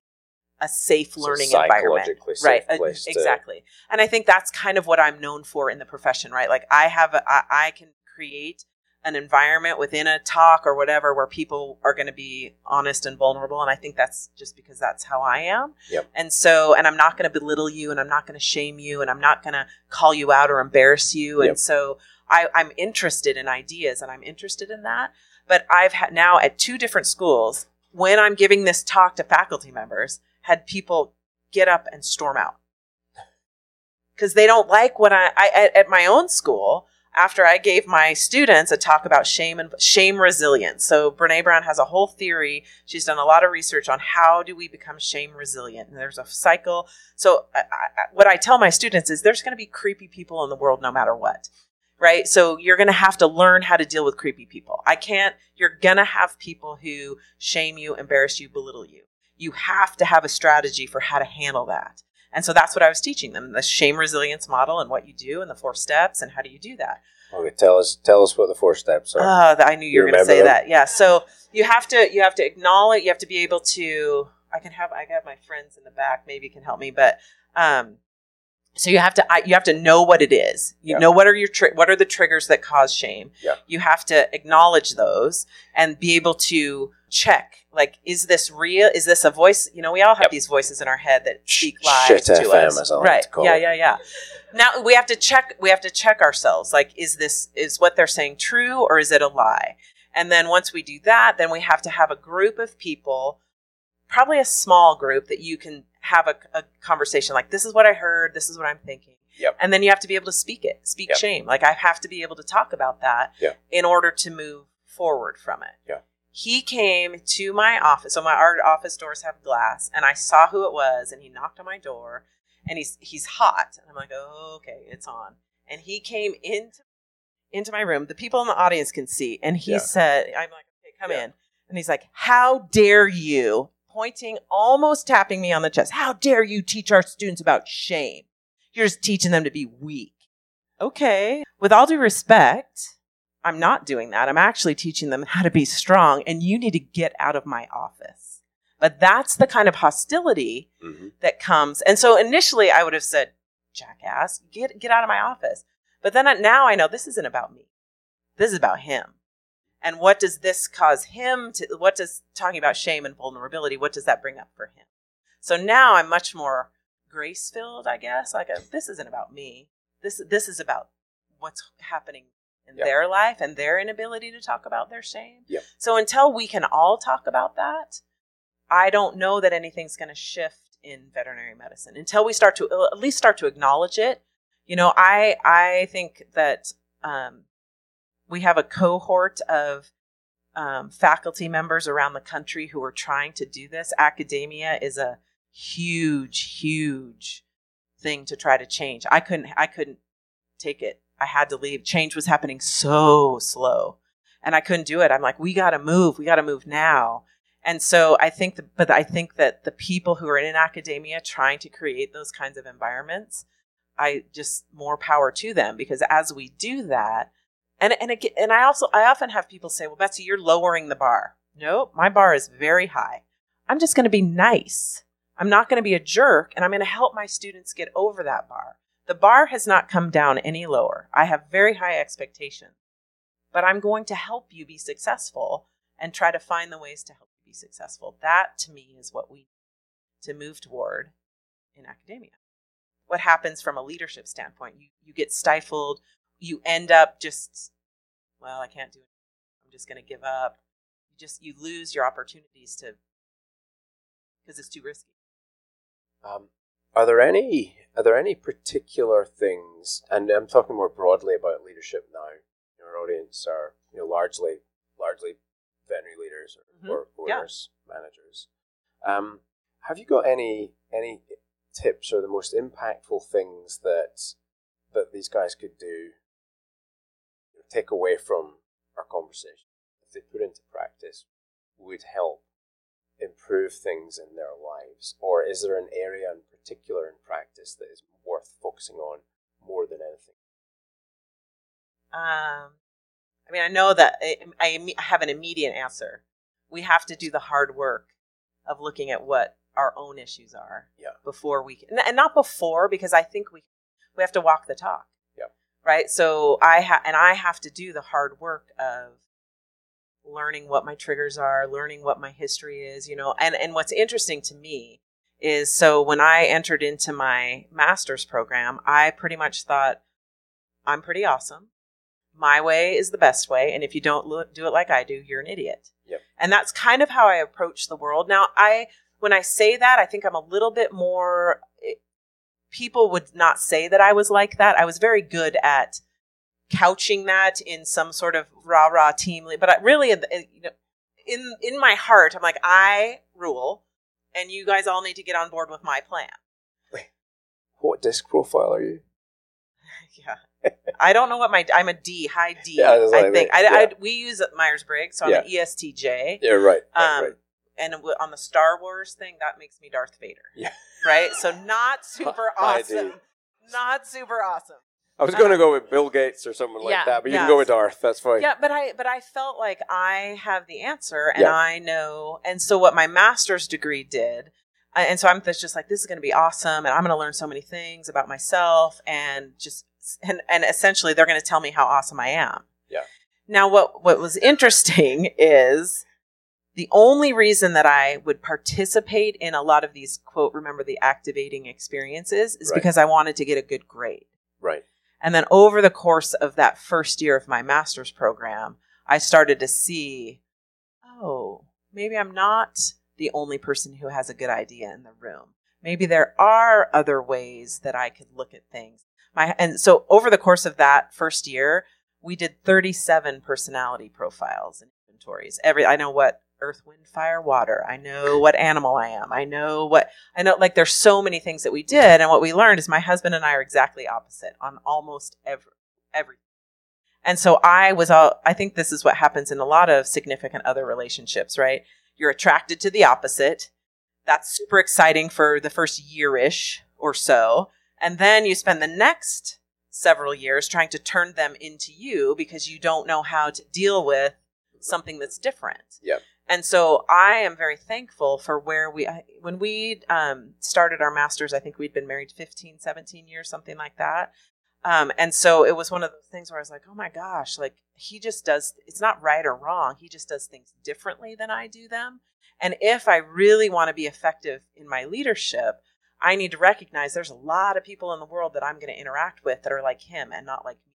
a safe So learning environment. safe right uh, place to- exactly. And i think that's kind of what i'm known for in the profession right? Like i have a, I, I can create an environment within a talk or whatever where people are going to be honest and vulnerable and i think that's just because that's how i am Yep. and so and i'm not going to belittle you and i'm not going to shame you and i'm not going to call you out or embarrass you Yep. and so I, i'm interested in ideas and i'm interested in that but i've had now at two different schools when i'm giving this talk to faculty members had people get up and storm out because they don't like what I, I at, at my own school after I gave my students a talk about shame and shame resilience. So Brene Brown has a whole theory. She's done a lot of research on how do we become shame resilient. And there's a cycle. So I, I, what I tell my students is there's going to be creepy people in the world no matter what. Right. So you're going to have to learn how to deal with creepy people. I can't, you're going to have people who shame you, embarrass you, belittle you. You have to have a strategy for how to handle that. And so that's what I was teaching them the shame resilience model and what you do and the four steps and how do you do that. okay tell us tell us what the four steps are th- I knew you, You were going to say them? that. Yeah. So you have to you have to acknowledge. You have to be able to. I can have I have my friends in the back maybe can help me, but um, so you have to I, you have to know what it is. You Yeah. know what are your tri- what are the triggers that cause shame. Yeah. You have to acknowledge those and be able to check. Like, is this real? Is this a voice? You know, we all have Yep. these voices in our head that speak lies shit to FM, us. as I like right? to yeah, yeah, yeah. Now we have to check. We have to check ourselves. Like, is this is what they're saying true or is it a lie? And then once we do that, then we have to have a group of people, probably a small group that you can have a, a conversation. Like, this is what I heard. This is what I'm thinking. Yep. And then you have to be able to speak it, speak Yep. shame. Like I have to be able to talk about that Yeah. in order to move forward from it. Yeah. He came to my office. So my our office doors have glass, and I saw who it was, and he knocked on my door, and he's he's hot, and I'm like, oh, okay, it's on. And he came into into my room. The people in the audience can see, and he Yeah. said, I'm like, okay, come Yeah. in, and he's like, how dare you pointing, almost tapping me on the chest. How dare you teach our students about shame? You're just teaching them to be weak. Okay. With all due respect, I'm not doing that. I'm actually teaching them how to be strong, and you need to get out of my office. But that's the kind of hostility hmm that comes. And so initially I would have said, jackass, get, get out of my office. But then I- now I know this isn't about me. This is about him. And what does this cause him to, what does talking about shame and vulnerability, what does that bring up for him? So now I'm much more grace filled, I guess. Like, a, this isn't about me. This, this is about what's happening in Yeah. their life and their inability to talk about their shame. Yep. So until we can all talk about that, I don't know that anything's going to shift in veterinary medicine until we start to uh, at least start to acknowledge it. You know, I I think that um, we have a cohort of um, faculty members around the country who are trying to do this. Academia is a huge, huge thing to try to change. I couldn't I couldn't take it. I had to leave. Change was happening so slow, and I couldn't do it. I'm like, we got to move. We got to move now. And so I think, that, but I think that the people who are in academia trying to create those kinds of environments, I just more power to them because as we do that, and and it, and I also I often have people say, well, Betsy, you're lowering the bar. No, my bar is very high. I'm just going to be nice. I'm not going to be a jerk, and I'm going to help my students get over that bar. The bar has not come down any lower. I have very high expectations, but I'm going to help you be successful and try to find the ways to help you be successful. That to me is what we need to move toward in academia. What happens from a leadership standpoint? You you get stifled. You end up just, well, I can't do it. I'm just going to give up. You just you lose your opportunities to because it's too risky. Um, are there any are there any particular things, and I'm talking more broadly about leadership now? Your audience are you know largely largely veterinary leaders or, Mhm. or Yeah. owners, managers. Um, have you got any any tips or the most impactful things that that these guys could do take away from our conversation if they put into practice would help improve things in their lives? Or is there an area in particular in practice that is worth focusing on more than anything? Um, I mean, I know that I, I have an immediate answer. We have to do the hard work of looking at what our own issues are Yeah. before we can, and not before because I think we we have to walk the talk. Yeah. Right. So I have, and I have to do the hard work of learning what my triggers are, learning what my history is, you know, and and what's interesting to me is so when I entered into my master's program, I pretty much thought I'm pretty awesome. My way is the best way and if you don't lo- do it like i do you're an idiot. Yep. and that's kind of how i approach the world. Now i when i say that i think i'm a little bit more eh, people would not say that i was like that. I was very good at couching that in some sort of rah rah team lead but I, really in, the- in, you know, in in my heart i'm like i rule and you guys all need to get on board with my plan Wait, What disc profile are you? yeah. I don't know what my I'm a D, high D. Yeah, I I think. I, I, yeah. we use Myers Briggs, so I'm Yeah. an ESTJ. Yeah, right. right, Um, right. and on the Star Wars thing, that makes me Darth Vader. Yeah. Right. So not super awesome. Not super awesome. I was going to go with Bill Gates or someone like yeah, that, but you yeah. can go with Darth. That's fine. Yeah, but I but I felt like I have the answer and Yeah. I know. And so what my master's degree did, uh, and so I'm just like this is going to be awesome, and I'm going to learn so many things about myself, and just and and essentially they're going to tell me how awesome I am. Yeah. Now what what was interesting is the only reason that I would participate in a lot of these quote remember the activating experiences is Right. because I wanted to get a good grade. Right. And then over the course of that first year of my master's program, I started to see, oh, maybe I'm not the only person who has a good idea in the room. Maybe there are other ways that I could look at things. My and so over the course of that first year, we did 37 personality profiles and inventories. Every I know what earth, wind, fire, water. I know what animal I am. I know what I know like there's so many things that we did and what we learned is my husband and I are exactly opposite on almost every everything. And so I was all I think this is what happens in a lot of significant other relationships, right? You're attracted to the opposite That's super exciting for the first year ish or so. And then you spend the next several years trying to turn them into you because you don't know how to deal with something that's different. Yep. And so I am very thankful for where we, I- when we um, started our masters, I think we'd been married 15, 17 years, something like that. Um, and so it was one of those things where I was like, oh my gosh, like he just does, it's not right or wrong. He just does things differently than I do them. And if I really want to be effective in my leadership, I need to recognize there's a lot of people in the world that I'm going to interact with that are like him and not like me.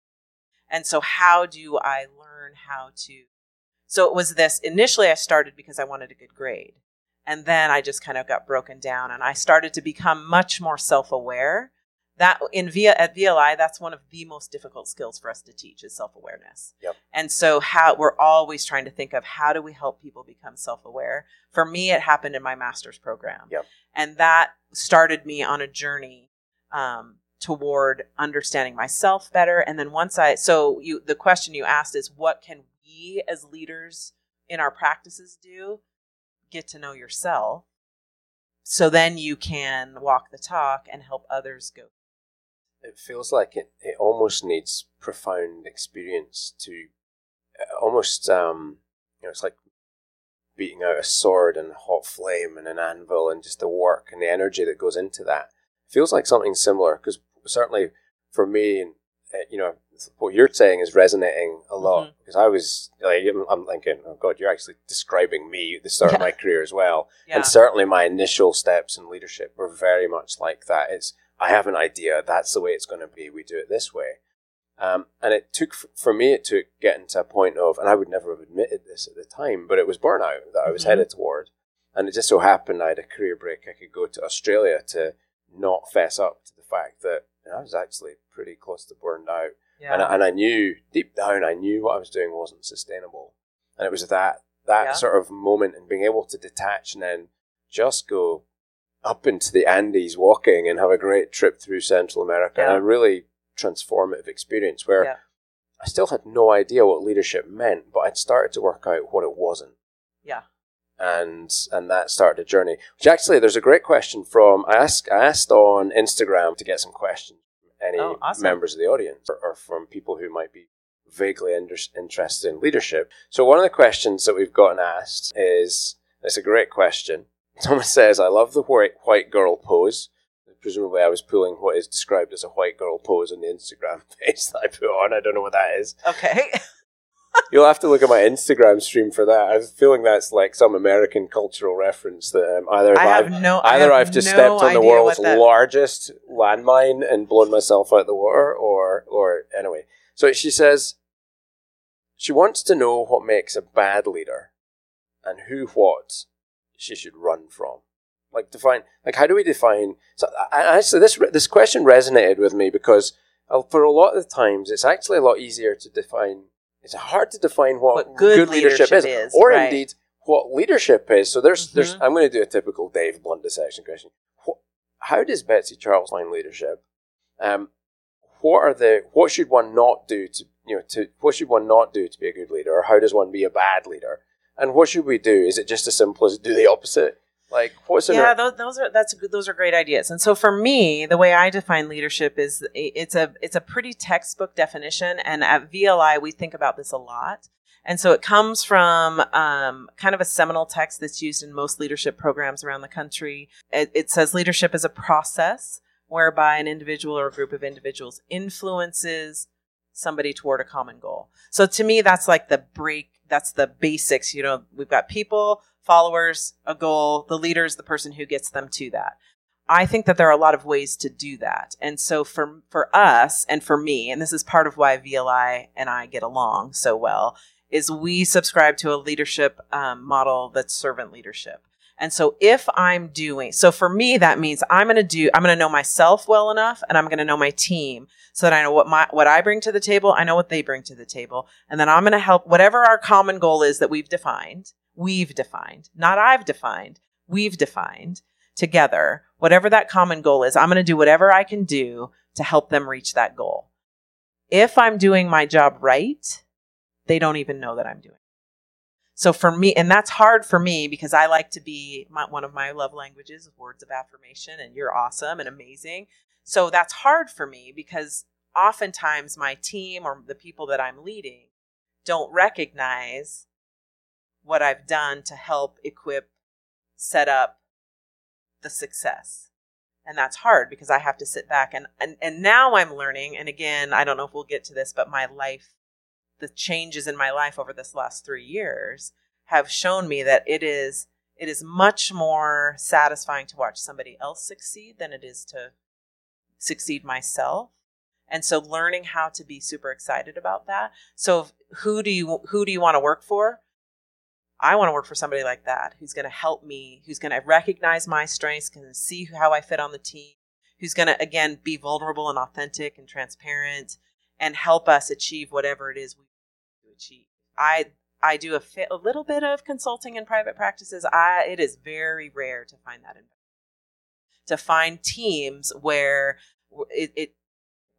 And so, how do I learn how to? So, it was this initially, I started because I wanted a good grade. And then I just kind of got broken down and I started to become much more self aware. That in via at VLI, that's one of the most difficult skills for us to teach is self awareness. Yep. And so, how we're always trying to think of how do we help people become self aware. For me, it happened in my master's program, Yep. and that started me on a journey um, toward understanding myself better. And then once I, so you, the question you asked is, what can we as leaders in our practices do? Get to know yourself, so then you can walk the talk and help others go. it feels like it, it almost needs profound experience to uh, almost um you know it's like beating out a sword and a hot flame and an anvil and just the work and the energy that goes into that it feels like something similar because certainly for me and you know what you're saying is resonating a lot Mhm. because I was like I'm- thinking oh god you're actually describing me at the start of my career as well Yeah. and certainly my initial steps in leadership were very much like that. It's, I have an idea, that's the way it's going to be, we do it this way. Um, and it took, for me, it took getting to a point of, and I would never have admitted this at the time, but it was burnout that I was Mhm. headed toward. And it just so happened I had a career break. I could go to Australia to not fess up to the fact that I was actually pretty close to burned out. yeah. And, I, and I knew deep down, I knew what I was doing wasn't sustainable. And it was that that Yeah. sort of moment and being able to detach and then just go up into the Andes walking and have a great trip through Central America. Yeah. And a really transformative experience where. I still had no idea what leadership meant, but I'd started to work out what it wasn't yeah. And and that started a journey. Which actually, there's a great question from I asked I asked on Instagram to get some questions from any Oh, awesome. members of the audience or, or from people who might be vaguely inter- interested in leadership. So one of the questions that we've gotten asked is it's a great question. Someone says, "I love the white white girl pose." Presumably, I was pulling what is described as a white girl pose on the Instagram page that I put on. I don't know what that is. Okay. You'll have to look at my Instagram stream for that. I'm feeling that's like some American cultural reference that um, either I I've, have no. I either have I've just no stepped on the world's that- largest landmine and blown myself out of the water, or or anyway. So she says she wants to know what makes a bad leader, and who what she should run from. Like define, like how do we define? So I, I- actually, this this question resonated with me because uh, for a lot of the times it's actually a lot easier to define. It's hard to define what, What good leadership, leadership is, is, or right. indeed what leadership is. So there's there's Mhm. I'm going to do a typical Dave Blunt dissection question. What, how does Betsy Charles line leadership? Um, what are the what should one not do to you know to what should one not do to be a good leader, or how does one be a bad leader? And what should we do? Is it just as simple as do the opposite? Like what's yeah those, those are that's those are great ideas. And so for me the way i define leadership is it's a it's a pretty textbook definition and at vli we think about this a lot. And so it comes from um, kind of a seminal text that's used in most leadership programs around the country. It, it says leadership is a process whereby an individual or a group of individuals influences somebody toward a common goal. So to me that's like the break that's the basics you know we've got people followers, a goal, the leader is the person who gets them to that. I think that there are a lot of ways to do that. And so for for us and for me, and this is part of why VLI and I get along so well, is we subscribe to a leadership um, model that's servant leadership. And so if I'm doing, so for me, that means I'm going to do, I'm going to know myself well enough and I'm going to know my team so that I know what my, what I bring to the table. I know what they bring to the table. And then I'm going to help whatever our common goal is that we've defined, we've defined, not I've defined, we've defined together, whatever that common goal is, I'm going to do whatever I can do to help them reach that goal. If I'm doing my job right, they don't even know that I'm doing. So for me, and that's hard for me because I like to be my, one of my love languages is words of affirmation, and you're awesome and amazing. So that's hard for me because oftentimes my team or the people that I'm leading don't recognize what I've done to help equip, set up the success. And that's hard because I have to sit back and, and, and now I'm learning. And again, I don't know if we'll get to this, but my life, the changes in my life over this last three years have shown me that it is, it is much more satisfying to watch somebody else succeed than it is to succeed myself. And so learning how to be super excited about that. So who do you, who do you want to work for? I want to work for somebody like that who's going to help me, who's going to recognize my strengths, can see how I fit on the team, who's going to again be vulnerable and authentic and transparent, and help us achieve whatever it is we I I do a, fit, a little bit of consulting in private practices. I it is very rare to find that in to find teams where it, it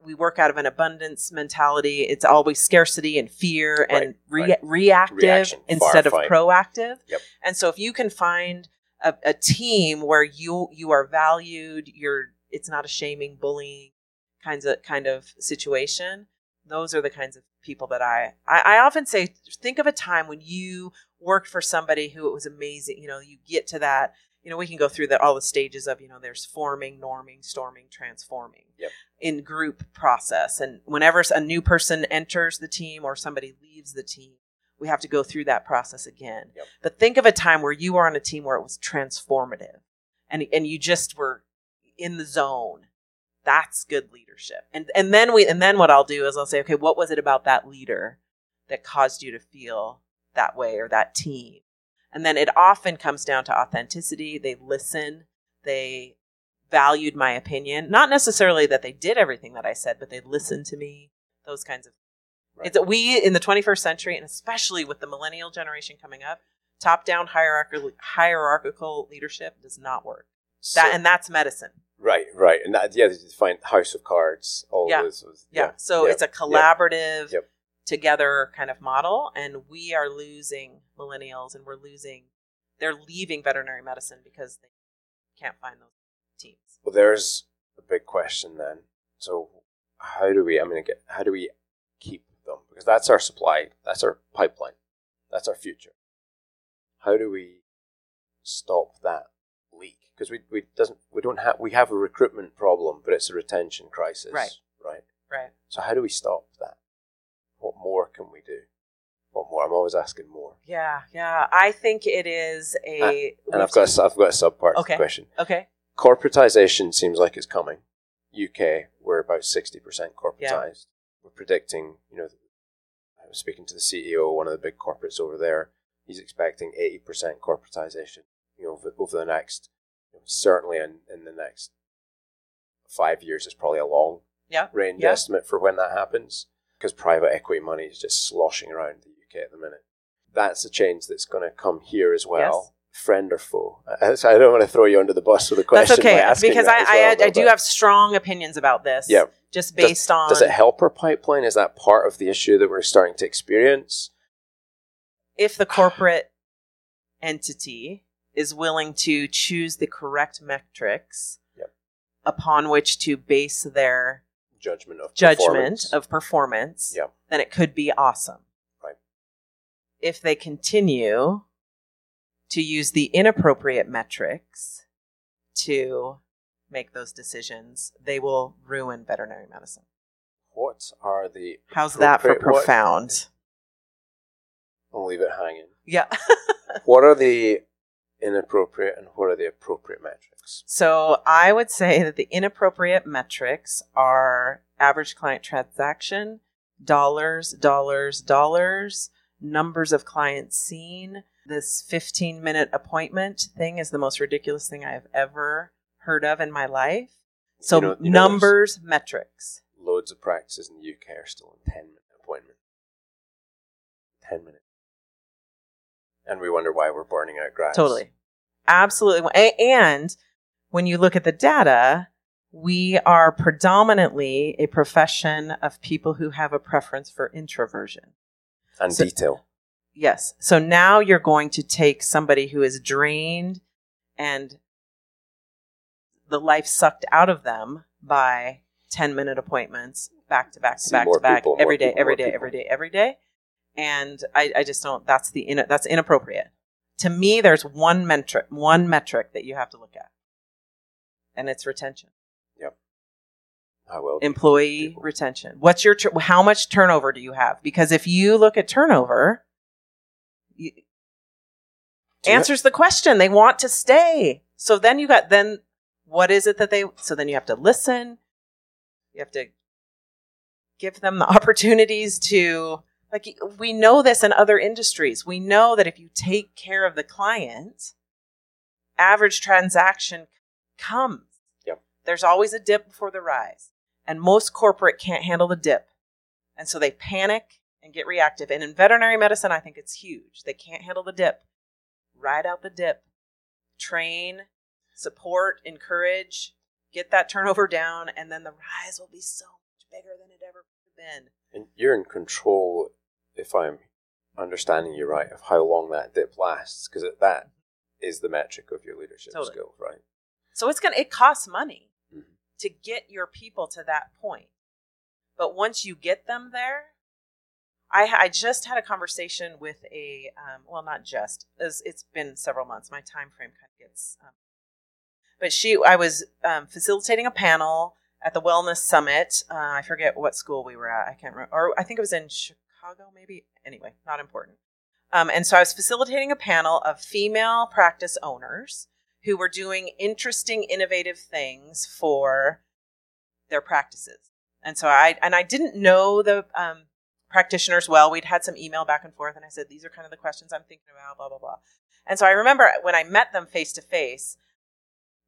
we work out of an abundance mentality. It's always scarcity and fear Right, and re- right. reactive Reaction, instead of firefight. proactive. Yep. And so if you can find a, a team where you you are valued, you're it's not a shaming, bullying kinds of kind of situation. Those are the kinds of people that I, I I often say think of a time when you worked for somebody who it was amazing. You know, you get to that. You know, we can go through the, all the stages of you know there's forming, norming, storming, transforming Yep. in group process. And whenever a new person enters the team or somebody leaves the team, we have to go through that process again. Yep. But think of a time where you were on a team where it was transformative and and you just were in the zone. That's good leadership. And and then we and then what I'll do is I'll say, okay, what was it about that leader that caused you to feel that way or that team? And then it often comes down to authenticity. They listen, they valued my opinion. Not necessarily that they did everything that I said, but they listened to me. Those kinds of Right. it's we in the 21st century, and especially with the millennial generation coming up, top-down hierarchical hierarchical leadership does not work. So- That and that's medicine. Right, right, and that yeah, you find House of Cards. All Yeah. those, those- Yeah. So yeah, it's a collaborative, Yep. together kind of model, and we are losing millennials, and we're losing. They're leaving veterinary medicine because they can't find those teams. Well, there's a big question then. So, how do we? I mean, how do we keep them? Because that's our supply. That's our pipeline. That's our future. How do we stop that Because we we doesn't we don't have we have a recruitment problem, but it's a retention crisis. Right. Right. Right. So how do we stop that? What more can we do? What more? I'm always asking more. Yeah, yeah. I think it is a. And I've got a, I've got a sub part Okay. to the question. okay. corporatization seems like it's coming. UK, we're about sixty percent corporatized. We're predicting, you know, I was speaking to the CEO, one of the big corporates over there. He's expecting eighty percent corporatization. You know, over, the next, you know, certainly in, in the next five years is probably a long Yeah. range Yeah. estimate for when that happens because private equity money is just sloshing around the UK at the minute. That's a change that's going to come here as well. Friend or foe? I, so I don't want to throw you under the bus with a question. That's okay because that I well, I, I do have strong opinions about this. Yeah. Just Does- based on Does it help our pipeline? Is that part of the issue that we're starting to experience? if the corporate entity is willing to choose the correct metrics Yep. upon which to base their Judgment of judgment performance. of performance, Yep. then it could be awesome. Right. If they continue to use the inappropriate metrics to make those decisions, they will ruin veterinary medicine. What are the? How's that for appropriate- what- profound? I'll leave it hanging. Yeah. What are the inappropriate and what are the appropriate metrics? So I would say that the inappropriate metrics are average client transaction, dollars, dollars, dollars, numbers of clients seen. This 15 minute appointment thing is the most ridiculous thing I have ever heard of in my life. So You know- you know numbers, metrics. Loads of practices in the UK are still in ten minute appointment. Ten minutes. And we wonder why we're burning out grads. Totally. Absolutely. And when you look at the data, we are predominantly a profession of people who have a preference for introversion. And So- detail. Yes. So now you're going to take somebody who is drained and the life sucked out of them by 10 minute appointments back to back to See back to back people, every day, people, every more day, people. every day, every day. And I, I just don't, that's the, in, that's inappropriate. To me, there's one metric, one metric that you have to look at. And it's retention, Yep. I will. employee people? retention. What's your, tur- how much turnover do you have? Because if you look at turnover, you, answers the question. They want to stay. So then you got then what is it that they so then you have to listen. You have to give them the opportunities to like we know this in other industries. We know that if you take care of the client, average transaction comes. Yep. There's always a dip before the rise. And most corporate can't handle the dip. And so they panic and get reactive. And in veterinary medicine, I think it's huge. They can't handle the dip. Ride out the dip. Train, support, encourage, get that turnover down, and then the rise will be so much bigger than it ever could have been. And you're in control, if I'm understanding you right, of how long that dip lasts, because that is the metric of your leadership Totally. skills, right? So it's gonna it costs money Mhm. to get your people to that point. But once you get them there, I, I just had a conversation with a um, well, not just it's, it's been several months. My time frame kind of gets, um, but she I was um, facilitating a panel at the Wellness Summit. Uh, I forget what school we were at. I can't remember, or I think it was in Chicago, maybe. Anyway, not important. Um, and so I was facilitating a panel of female practice owners who were doing interesting, innovative things for their practices. And so I and I didn't know the um, practitioners well. We'd had some email back and forth, and I said, "These are kind of the questions I'm thinking about." Blah blah blah. And so I remember when I met them face to face,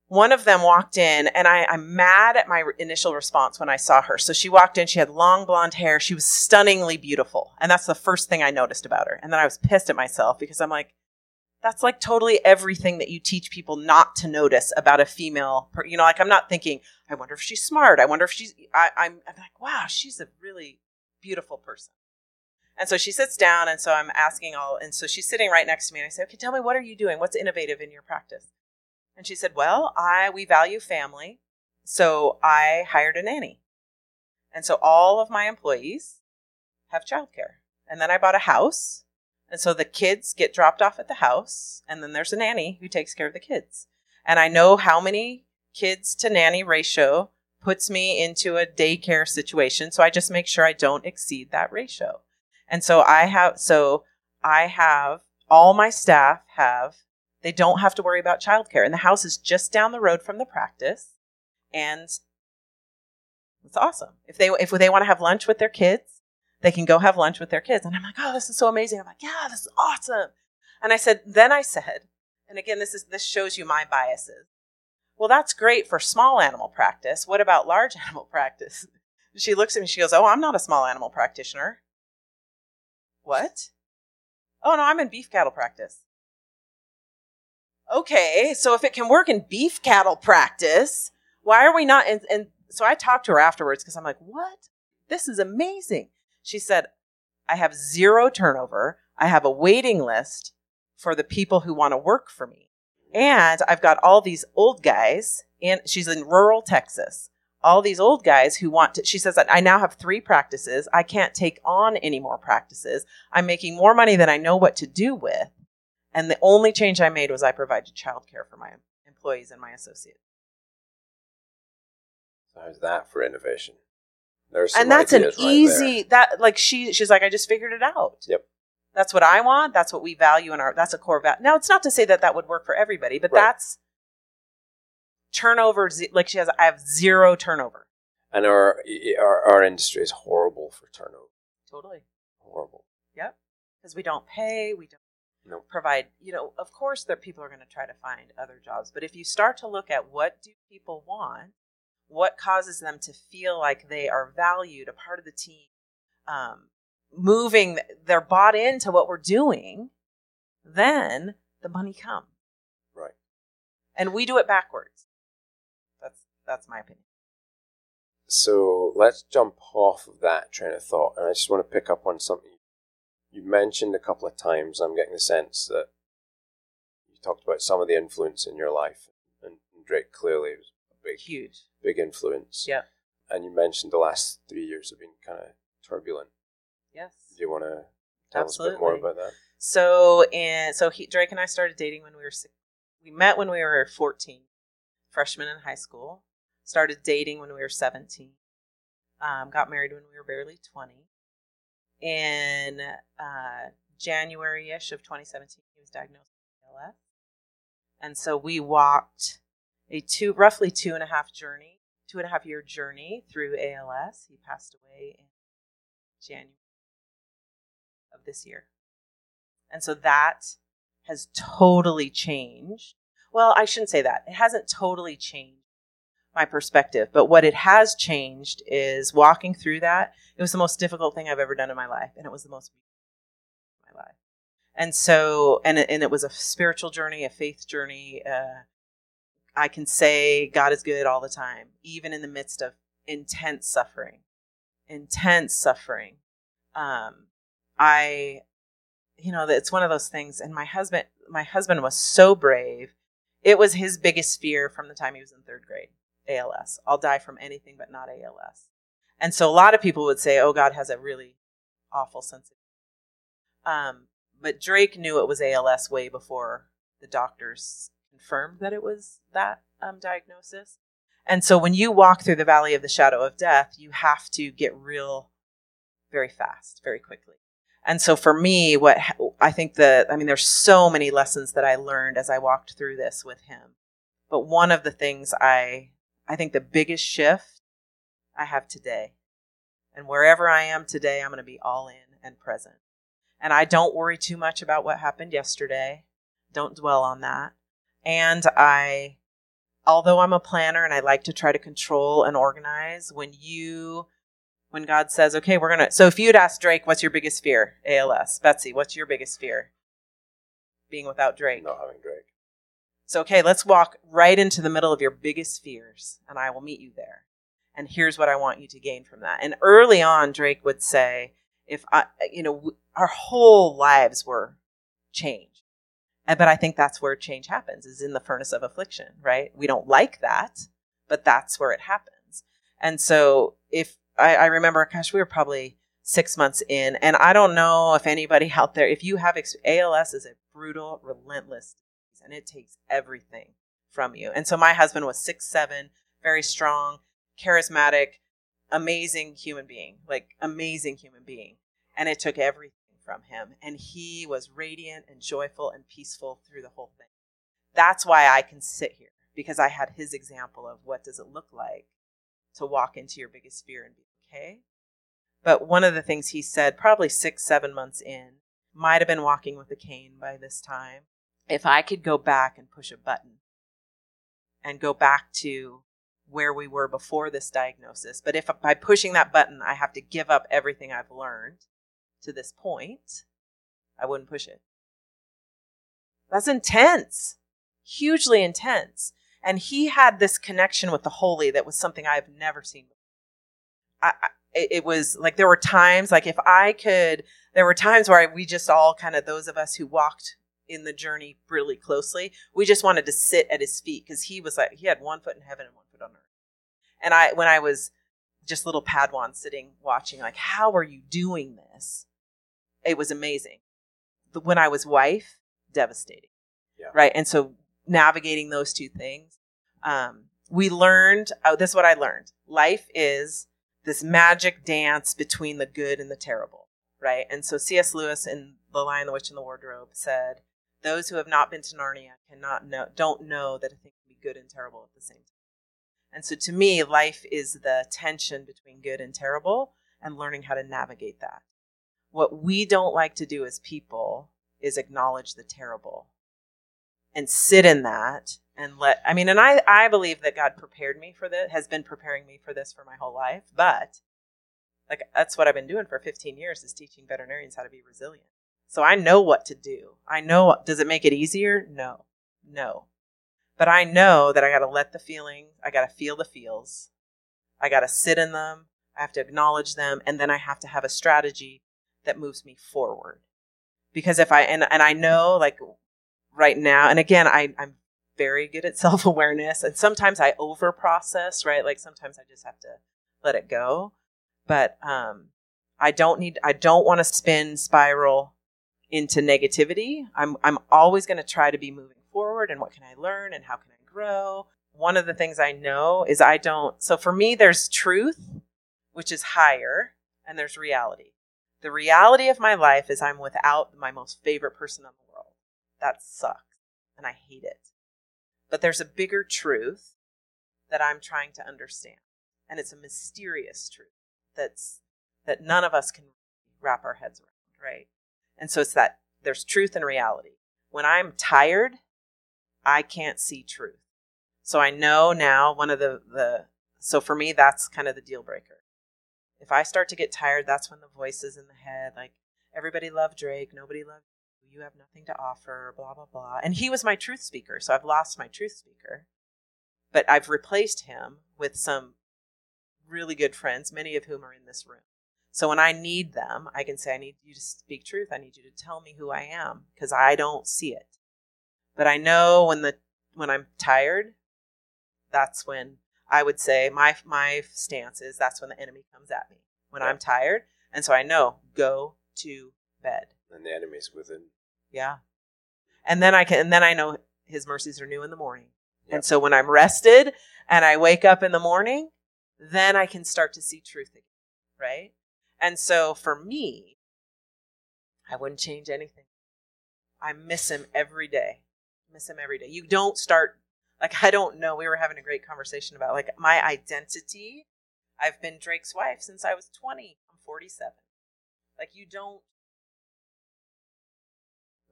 one of them walked in, and I, I'm mad at my initial response when I saw her. So she walked in. She had long blonde hair. She was stunningly beautiful, and that's the first thing I noticed about her. And then I was pissed at myself because I'm like, that's like totally everything that you teach people not to notice about a female. per- You know, like I'm not thinking, I wonder if she's smart. I wonder if she's. I, I'm, I'm like, wow, she's a really beautiful person. And so she sits down, and so I'm asking all, and so she's sitting right next to me, and I say, okay, tell me, what are you doing? What's innovative in your practice? And she said, well, I we value family, so I hired a nanny, and so all of my employees have childcare, and then I bought a house, and so the kids get dropped off at the house, and then there's a nanny who takes care of the kids, and I know how many kids to nanny ratio puts me into a daycare situation, so I just make sure I don't exceed that ratio. And so I have so I have all my staff have they don't have to worry about childcare and the house is just down the road from the practice and it's awesome. If they if they want to have lunch with their kids, they can go have lunch with their kids. And I'm like, "Oh, this is so amazing." I'm like, "Yeah, this is awesome." And I said, then I said, and again this is this shows you my biases. Well, that's great for small animal practice. What about large animal practice? She looks at me, she goes, "Oh, I'm not a small animal practitioner." What? Oh no, I'm in beef cattle practice. Okay, so if it can work in beef cattle practice, why are we not? And, and so I talked to her afterwards because I'm like, what? This is amazing. She said, I have zero turnover. I have a waiting list for the people who want to work for me. And I've got all these old guys, and she's in rural Texas. All these old guys who want to, she says that I now have three practices. I can't take on any more practices. I'm making more money than I know what to do with. And the only change I made was I provided childcare for my employees and my associates. So how's that for innovation? There's and that's an right easy that like she she's like I just figured it out. Yep. That's what I want. That's what we value in our. That's a core value. Now it's not to say that that would work for everybody, but Right. that's turnover. Like she has, I have zero turnover. And our, our our industry is horrible for turnover. Totally. Horrible. Yep. Because we don't pay. We don't Nope. provide. You know, of course, that people are going to try to find other jobs. But if you start to look at what do people want, what causes them to feel like they are valued, a part of the team, um, moving, they're bought into what we're doing, then the money comes. Right. And we do it backwards. That's that's my opinion. So let's jump off of that train of thought, and I just want to pick up on something you've mentioned a couple of times. I'm getting the sense that you talked about some of the influence in your life, and Drake clearly was a big, Huge. big influence. Yeah. And you mentioned the last three years have been kind of turbulent. Yes. Do you want to tell us a bit more about that? So and so he, Drake and I started dating when we were six, we met when we were 14, freshmen in high school. Started dating when we were 17. Um, got married when we were barely 20. In uh, January-ish of 2017, he was diagnosed with ALS, and so we walked a two roughly two and a half journey, two and a half year journey through ALS. He passed away in January of this year. And so that has totally changed. Well, I shouldn't say that. It hasn't totally changed my perspective, but what it has changed is walking through that. It was the most difficult thing I've ever done in my life, and it was the most in my life. And so, and and it was a spiritual journey, a faith journey. Uh, I can say God is good all the time, even in the midst of intense suffering, intense suffering. Um, I you know it's one of those things and my husband my husband was so brave it was his biggest fear from the time he was in third grade als i'll die from anything but not als and so a lot of people would say oh god has a really awful sense of um, but drake knew it was als way before the doctors confirmed that it was that um, diagnosis. And so when you walk through the valley of the shadow of death you have to get real very fast very quickly. And so for me, what I think that, I mean, there's so many lessons that I learned as I walked through this with him. But one of the things I, I think the biggest shift I have today, and wherever I am today, I'm going to be all in and present. And I don't worry too much about what happened yesterday. Don't dwell on that. And I, although I'm a planner and I like to try to control and organize, when you when God says, okay, we're going to. So if you'd ask Drake, what's your biggest fear? ALS. Betsy, what's your biggest fear? Being without Drake. Not having Drake. So, okay, let's walk right into the middle of your biggest fears, and I will meet you there. And here's what I want you to gain from that. And early on, Drake would say, if I, you know, our whole lives were changed. But I think that's where change happens, is in the furnace of affliction, right? We don't like that, but that's where it happens. And so if I, I remember, gosh, we were probably six months in, and I don't know if anybody out there, if you have ALS, is a brutal, relentless and it takes everything from you. And so my husband was six seven, very strong, charismatic, amazing human being, like amazing human being, and it took everything from him, and he was radiant and joyful and peaceful through the whole thing. That's why I can sit here because I had his example of what does it look like to walk into your biggest fear and be okay. But one of the things he said, probably six, seven months in, might have been walking with a cane by this time. If I could go back and push a button and go back to where we were before this diagnosis, but if by pushing that button I have to give up everything I've learned to this point, I wouldn't push it. That's intense, hugely intense. And he had this connection with the holy that was something I've never seen. I, I, it was like there were times, like if I could, there were times where I, we just all kind of those of us who walked in the journey really closely, we just wanted to sit at his feet because he was like he had one foot in heaven and one foot on earth. And I, when I was just little Padawan sitting watching, like, how are you doing this? It was amazing. The, when I was wife, devastating. Yeah. Right. And so navigating those two things, um, we learned, oh, this is what I learned. Life is this magic dance between the good and the terrible. Right. And so C.S. Lewis in The Lion, the Witch, and the Wardrobe said, those who have not been to Narnia cannot know, don't know that a thing can be good and terrible at the same time. And so to me, life is the tension between good and terrible and learning how to navigate that. What we don't like to do as people is acknowledge the terrible and sit in that and let I mean and I I believe that God prepared me for this has been preparing me for this for my whole life but like that's what I've been doing for 15 years is teaching veterinarians how to be resilient. So I know what to do. I know does it make it easier? No. No. But I know that I got to let the feeling, I got to feel the feels. I got to sit in them. I have to acknowledge them and then I have to have a strategy that moves me forward. Because if I and and I know like right now, and again, I I'm very good at self awareness, and sometimes I over process, right? Like sometimes I just have to let it go. But um, I don't need I don't want to spin spiral into negativity. I'm I'm always going to try to be moving forward and what can I learn and how can I grow? One of the things I know is I don't so for me there's truth which is higher and there's reality. The reality of my life is I'm without my most favorite person in the world. That sucks and I hate it. But there's a bigger truth that I'm trying to understand. And it's a mysterious truth that's that none of us can wrap our heads around, right? And so it's that there's truth and reality. When I'm tired, I can't see truth. So I know now one of the, the so for me that's kind of the deal breaker. If I start to get tired, that's when the voices in the head, like everybody loved Drake, nobody loved you, you have nothing to offer, blah blah blah. And he was my truth speaker, so I've lost my truth speaker. But I've replaced him with some really good friends, many of whom are in this room. So when I need them, I can say, I need you to speak truth. I need you to tell me who I am because I don't see it. But I know when the when I'm tired, that's when I would say my my stance is that's when the enemy comes at me when yeah. I'm tired, and so I know go to bed. And the enemy's within. Yeah, and then I can and then I know His mercies are new in the morning, yeah. and so when I'm rested and I wake up in the morning, then I can start to see truth again, right? And so for me, I wouldn't change anything. I miss him every day. Miss him every day. You don't start like I don't know. We were having a great conversation about like my identity. I've been Drake's wife since I was 20. I'm 47. Like you don't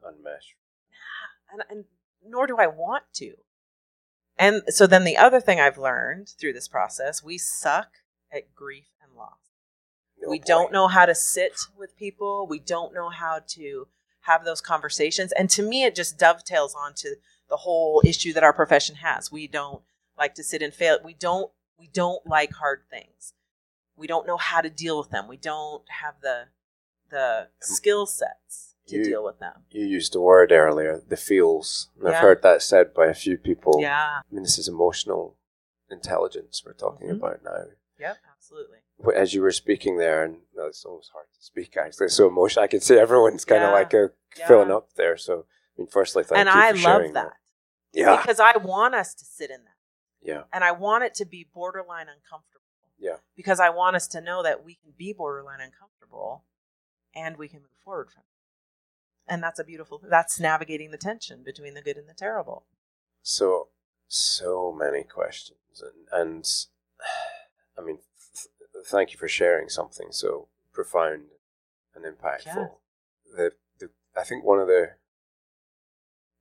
unmesh. And, and nor do I want to. And so then the other thing I've learned through this process, we suck at grief. No we point. don't know how to sit with people. We don't know how to have those conversations. And to me, it just dovetails onto the whole issue that our profession has. We don't like to sit and fail. We don't. We don't like hard things. We don't know how to deal with them. We don't have the the skill sets to you, deal with them. You used the word earlier, the feels. And yeah. I've heard that said by a few people. Yeah. I mean, this is emotional intelligence we're talking mm-hmm. about now. Yep, absolutely as you were speaking there, and no, it's almost hard to speak actually. so emotional. I can see everyone's kind of yeah. like a, yeah. filling up there. So, I mean, firstly, thank and you. And I love that. that. Yeah. Because I want us to sit in that. Yeah. And I want it to be borderline uncomfortable. Yeah. Because I want us to know that we can be borderline uncomfortable and we can move forward from it. And that's a beautiful that's navigating the tension between the good and the terrible. So so many questions and and I mean thank you for sharing something so profound and impactful. Yeah. The, the, I think one of the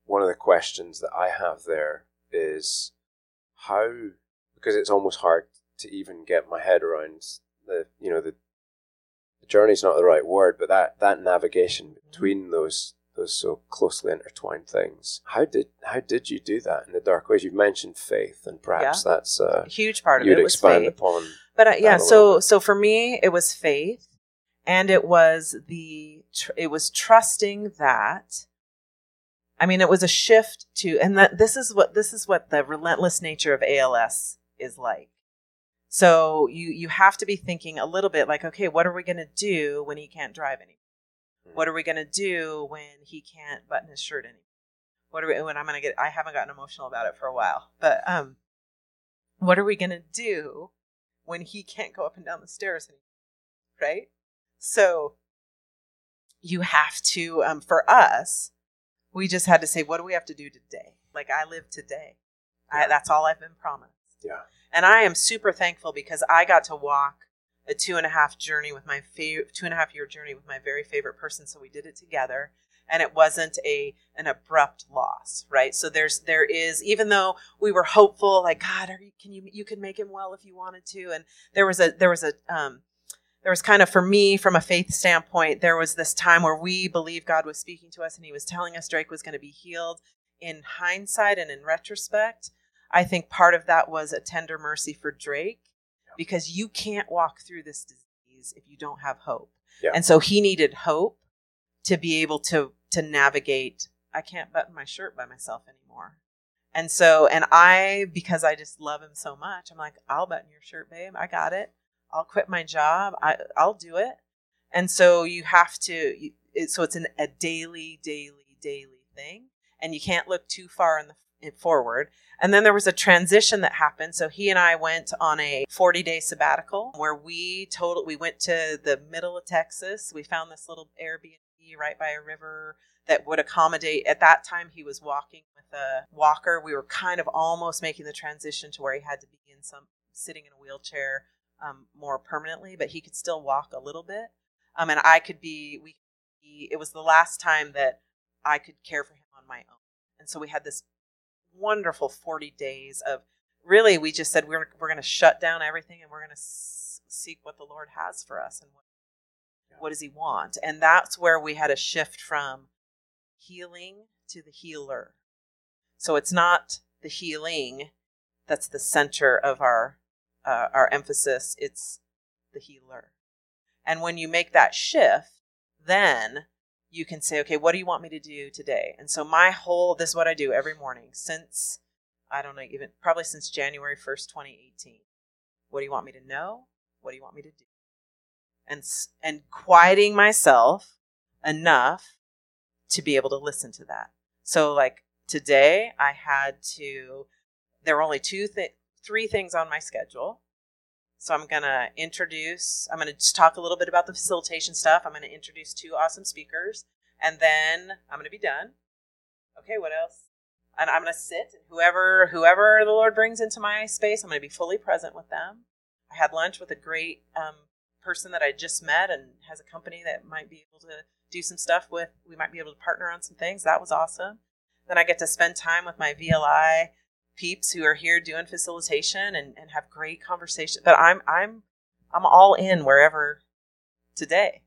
one of the questions that I have there is how because it's almost hard to even get my head around the you know the the journey's not the right word, but that that navigation mm-hmm. between those those so closely intertwined things. How did how did you do that in the dark ways? You've mentioned faith, and perhaps yeah. that's a huge part of it. you'd it. expand upon but uh, yeah, so so for me, it was faith, and it was the tr- it was trusting that. I mean, it was a shift to, and that this is what this is what the relentless nature of ALS is like. So you you have to be thinking a little bit like, okay, what are we going to do when he can't drive anymore? What are we going to do when he can't button his shirt anymore? What are we when I'm going to get? I haven't gotten emotional about it for a while, but um, what are we going to do when he can't go up and down the stairs anymore, right? So you have to, um, for us, we just had to say, what do we have to do today? Like I live today. I, that's all I've been promised. Yeah. And I am super thankful because I got to walk a two and a half journey with my favorite two and a half year journey with my very favorite person. So we did it together and it wasn't a an abrupt loss right so there's there is even though we were hopeful like god you, can you you can make him well if you wanted to and there was a there was a um there was kind of for me from a faith standpoint there was this time where we believed god was speaking to us and he was telling us drake was going to be healed in hindsight and in retrospect i think part of that was a tender mercy for drake because you can't walk through this disease if you don't have hope. Yeah. And so he needed hope to be able to to navigate. I can't button my shirt by myself anymore. And so, and I, because I just love him so much, I'm like, I'll button your shirt, babe. I got it. I'll quit my job. I, I'll do it. And so you have to, you- it, so it's an, a daily, daily, daily thing. And you can't look too far in the forward. And then there was a transition that happened. So he and I went on a 40 day sabbatical where we total, we went to the middle of Texas. We found this little Airbnb right by a river that would accommodate at that time he was walking with a walker we were kind of almost making the transition to where he had to be in some sitting in a wheelchair um, more permanently but he could still walk a little bit um, and i could be we it was the last time that i could care for him on my own and so we had this wonderful 40 days of really we just said we're, we're going to shut down everything and we're going to s- seek what the lord has for us and what what does he want. And that's where we had a shift from healing to the healer. So it's not the healing that's the center of our uh, our emphasis it's the healer. And when you make that shift then you can say okay what do you want me to do today and so my whole this is what i do every morning since i don't know even probably since january 1st 2018 what do you want me to know what do you want me to do and and quieting myself enough to be able to listen to that. So like today I had to there were only two th- three things on my schedule. So I'm going to introduce I'm going to talk a little bit about the facilitation stuff. I'm going to introduce two awesome speakers and then I'm going to be done. Okay, what else? And I'm going to sit and whoever whoever the Lord brings into my space, I'm going to be fully present with them. I had lunch with a great um, person that I just met and has a company that might be able to do some stuff with. We might be able to partner on some things. That was awesome. Then I get to spend time with my VLI peeps who are here doing facilitation and, and have great conversation. But I'm I'm I'm all in wherever today.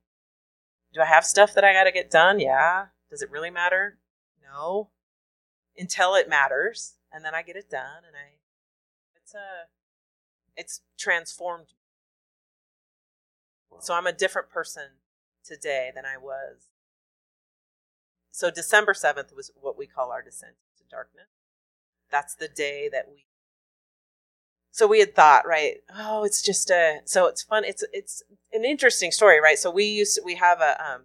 Do I have stuff that I got to get done? Yeah. Does it really matter? No. Until it matters, and then I get it done, and I it's a it's transformed me. So I'm a different person today than I was. So December 7th was what we call our descent into darkness. That's the day that we So we had thought, right, oh, it's just a so it's fun. It's it's an interesting story, right? So we used to, we have a um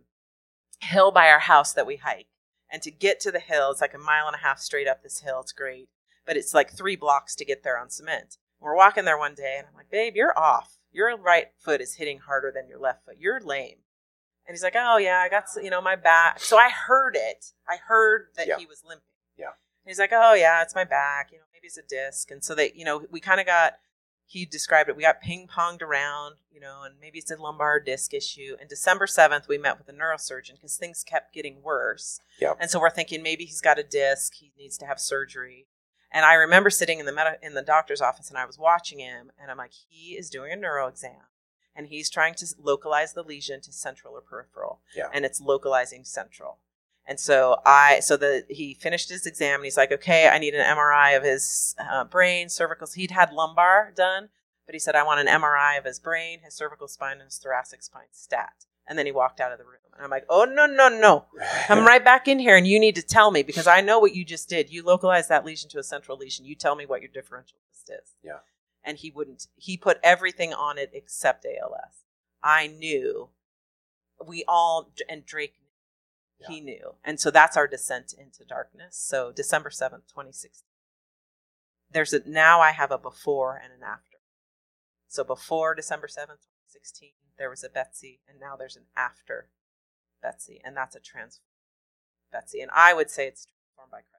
hill by our house that we hike. And to get to the hill, it's like a mile and a half straight up this hill. It's great. But it's like three blocks to get there on cement. We're walking there one day and I'm like, babe, you're off. Your right foot is hitting harder than your left foot. You're lame. And he's like, oh, yeah, I got, you know, my back. So I heard it. I heard that Yeah. he was limping. Yeah. He's like, oh, yeah, it's my back. You know, maybe it's a disc. And so they, you know, we kind of got, he described it, we got ping ponged around, you know, and maybe it's a lumbar disc issue. And December 7th, we met with a neurosurgeon because things kept getting worse. Yeah. And so we're thinking maybe he's got a disc, he needs to have surgery. And I remember sitting in the med- in the doctor's office and I was watching him and I'm like, he is doing a neuro exam and he's trying to localize the lesion to central or peripheral. Yeah. And it's localizing central. And so I, so the he finished his exam and he's like, okay, I need an MRI of his uh, brain, cervical. He'd had lumbar done, but he said, I want an MRI of his brain, his cervical spine, and his thoracic spine stat. And then he walked out of the room. And I'm like, oh, no, no, no. Come right back in here and you need to tell me because I know what you just did. You localized that lesion to a central lesion. You tell me what your differential list is. Yeah. And he wouldn't. He put everything on it except ALS. I knew. We all, and Drake, knew. he knew. And so that's our descent into darkness. So December 7th, 2016. There's a, now I have a before and an after. So before December 7th, 2016, there was a Betsy, and now there's an after Betsy, and that's a trans Betsy. And I would say it's transformed by Christ.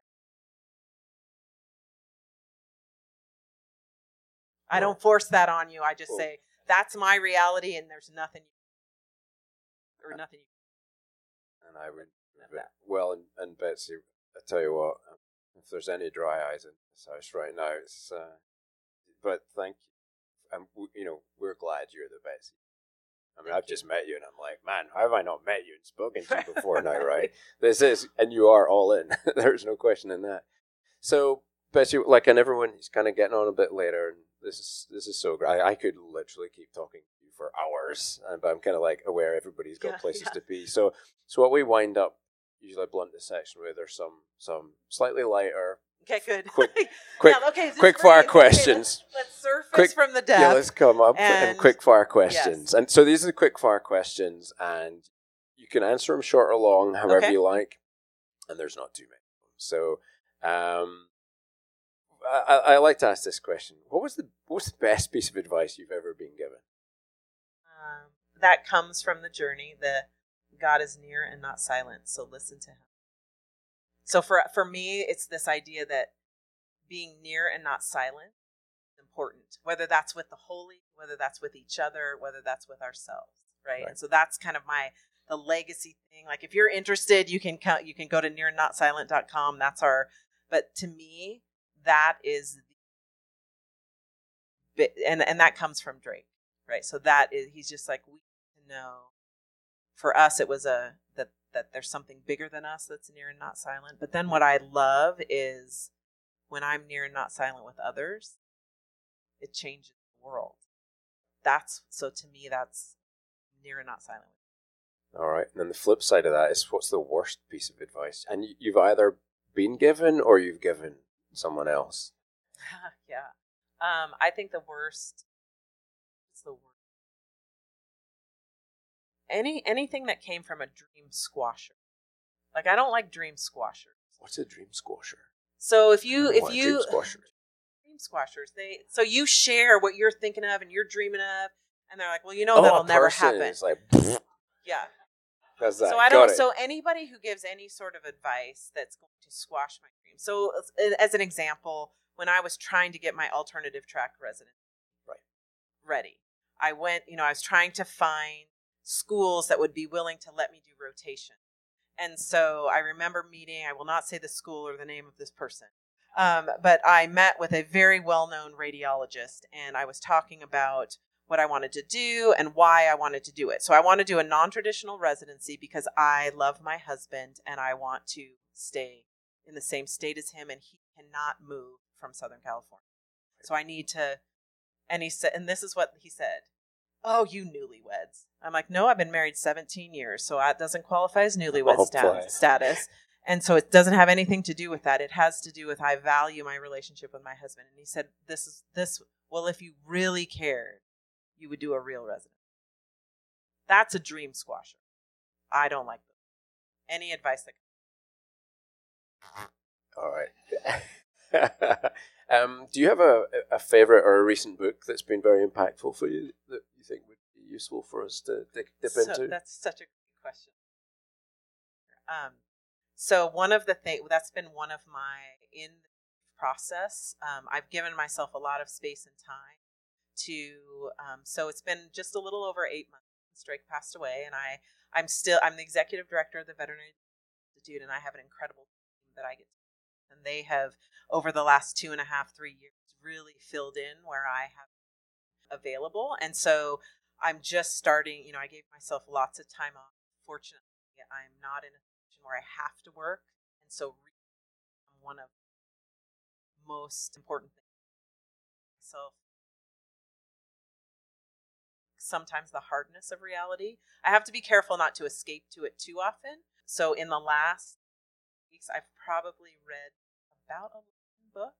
I don't force that on you. I just Cool. say that's my reality, and there's nothing or nothing. And I would, well, and, and Betsy, I tell you what, um, if there's any dry eyes in this house right now, it's, uh, but thank you. W- you know, we're glad you're the Betsy. I mean, I've just met you and I'm like, man, how have I not met you and spoken to you before now, right? This is, and you are all in. There's no question in that. So, Betsy, like, and everyone is kind of getting on a bit later, and This is this is so great. I, I could literally keep talking for hours, uh, but I'm kind of like aware everybody's got Yeah, places yeah. to be. So so what we wind up usually Blunt Dissection with are some some slightly lighter, Okay, good. Quick- quick Yeah, okay, quick great. fire Okay, questions. let's, let's surface Quick- from the deck. Yeah, let's come up and, And- quick fire questions. And so these are the quick fire questions, and you can answer them short or long, however Okay. you like. And there's not too many. So, um, I, I like to ask this question: What was the what was the best piece of advice you've ever been given? Um, that comes from the journey. that God is near and not silent, so listen to Him. So for for me, it's this idea that being near and not silent is important. Whether that's with the holy, whether that's with each other, whether that's with ourselves, right? Right. And so that's kind of my the legacy thing. Like if you're interested, you can count. You can go to nearandnotsilent.com. That's our. But to me, that is the and and that comes from Drake, right? So that is he's just like we need to know. For us, it was a that that there's something bigger than us that's near and not silent. But then what I love is when I'm near and not silent with others, it changes the world. That's so to me that's near and not silent. All right, and then the flip side of that is what's the worst piece of advice? And you- you've either been given or you've given someone else. yeah. Um, I think the worst. The worst? Any anything that came from a dream squasher. Like I don't like dream squashers. What's a dream squasher? So if you if you dream squasher. dream squashers, they so you share what you're thinking of and you're dreaming of, and they're like, well, you know Oh, that'll never happen. like Yeah. that's that. So I don't. So anybody who gives any sort of advice that's going to squash my dreams. So as- as an example, when I was trying to get my alternative track resident Right. ready, I went. You know, I was trying to find schools that would be willing to let me do rotation. And so I remember meeting. I will not say the school or the name of this person. Um, but I met with a very well known radiologist, and I was talking about what I wanted to do and why I wanted to do it. So I want to do a non traditional residency because I love my husband and I want to stay in the same state as him, and he cannot move from Southern California. So I need to. And he said, and this is what he said. Oh, you newlyweds. I'm like, no, I've been married 17 years, so that doesn't qualify as newlywed Oh, sta- status. And so it doesn't have anything to do with that. It has to do with I value my relationship with my husband. And he said, this is this. Well, if you really cared, you would do a real resident. That's a dream squasher. I don't like them. Any advice that All right. um, do you have a, a favorite or a recent book that's been very impactful for you that you think would be useful for us to dip, dip So- into? That's such a good question. Um, so one of the things that's been one of my in the process. Um, I've given myself a lot of space and time to. Um, so it's been just a little over eight months since Drake passed away, and I I'm still I'm the executive director of the Veterinary Institute, and I have an incredible team that I get. To, and they have over the last two and a half three years really filled in where I have available, and so I'm just starting, you know, I gave myself lots of time off. Fortunately, I'm not in a position where I have to work. And so re- one of most important things myself sometimes the hardness of reality. I have to be careful not to escape to it too often. So in the last weeks I've probably read about 11 books.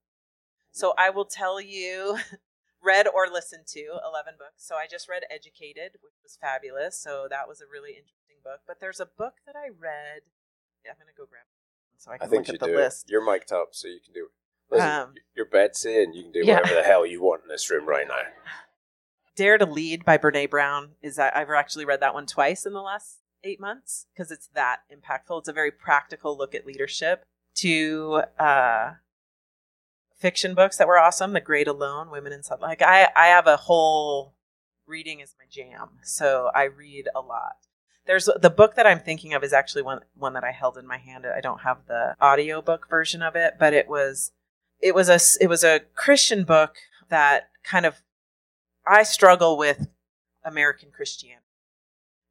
So I will tell you read or listened to 11 books. So I just read Educated, which was fabulous. So that was a really interesting book. But there's a book that I read. Yeah, I'm going to go grab it so I I can think look at the list. It. You're mic'd up, so you can do it. Listen, Um, you're Betsy, and you can do yeah. whatever the hell you want in this room right now. Dare to Lead by Brene Brown is that I've actually read that one twice in the last eight months because it's that impactful. It's a very practical look at leadership. To uh, fiction books that were awesome, The Great Alone, Women in Sun. Like I, I have a whole reading is my jam, so I read a lot. There's the book that I'm thinking of is actually one one that I held in my hand. I don't have the audiobook version of it, but it was it was a it was a Christian book that kind of I struggle with American Christianity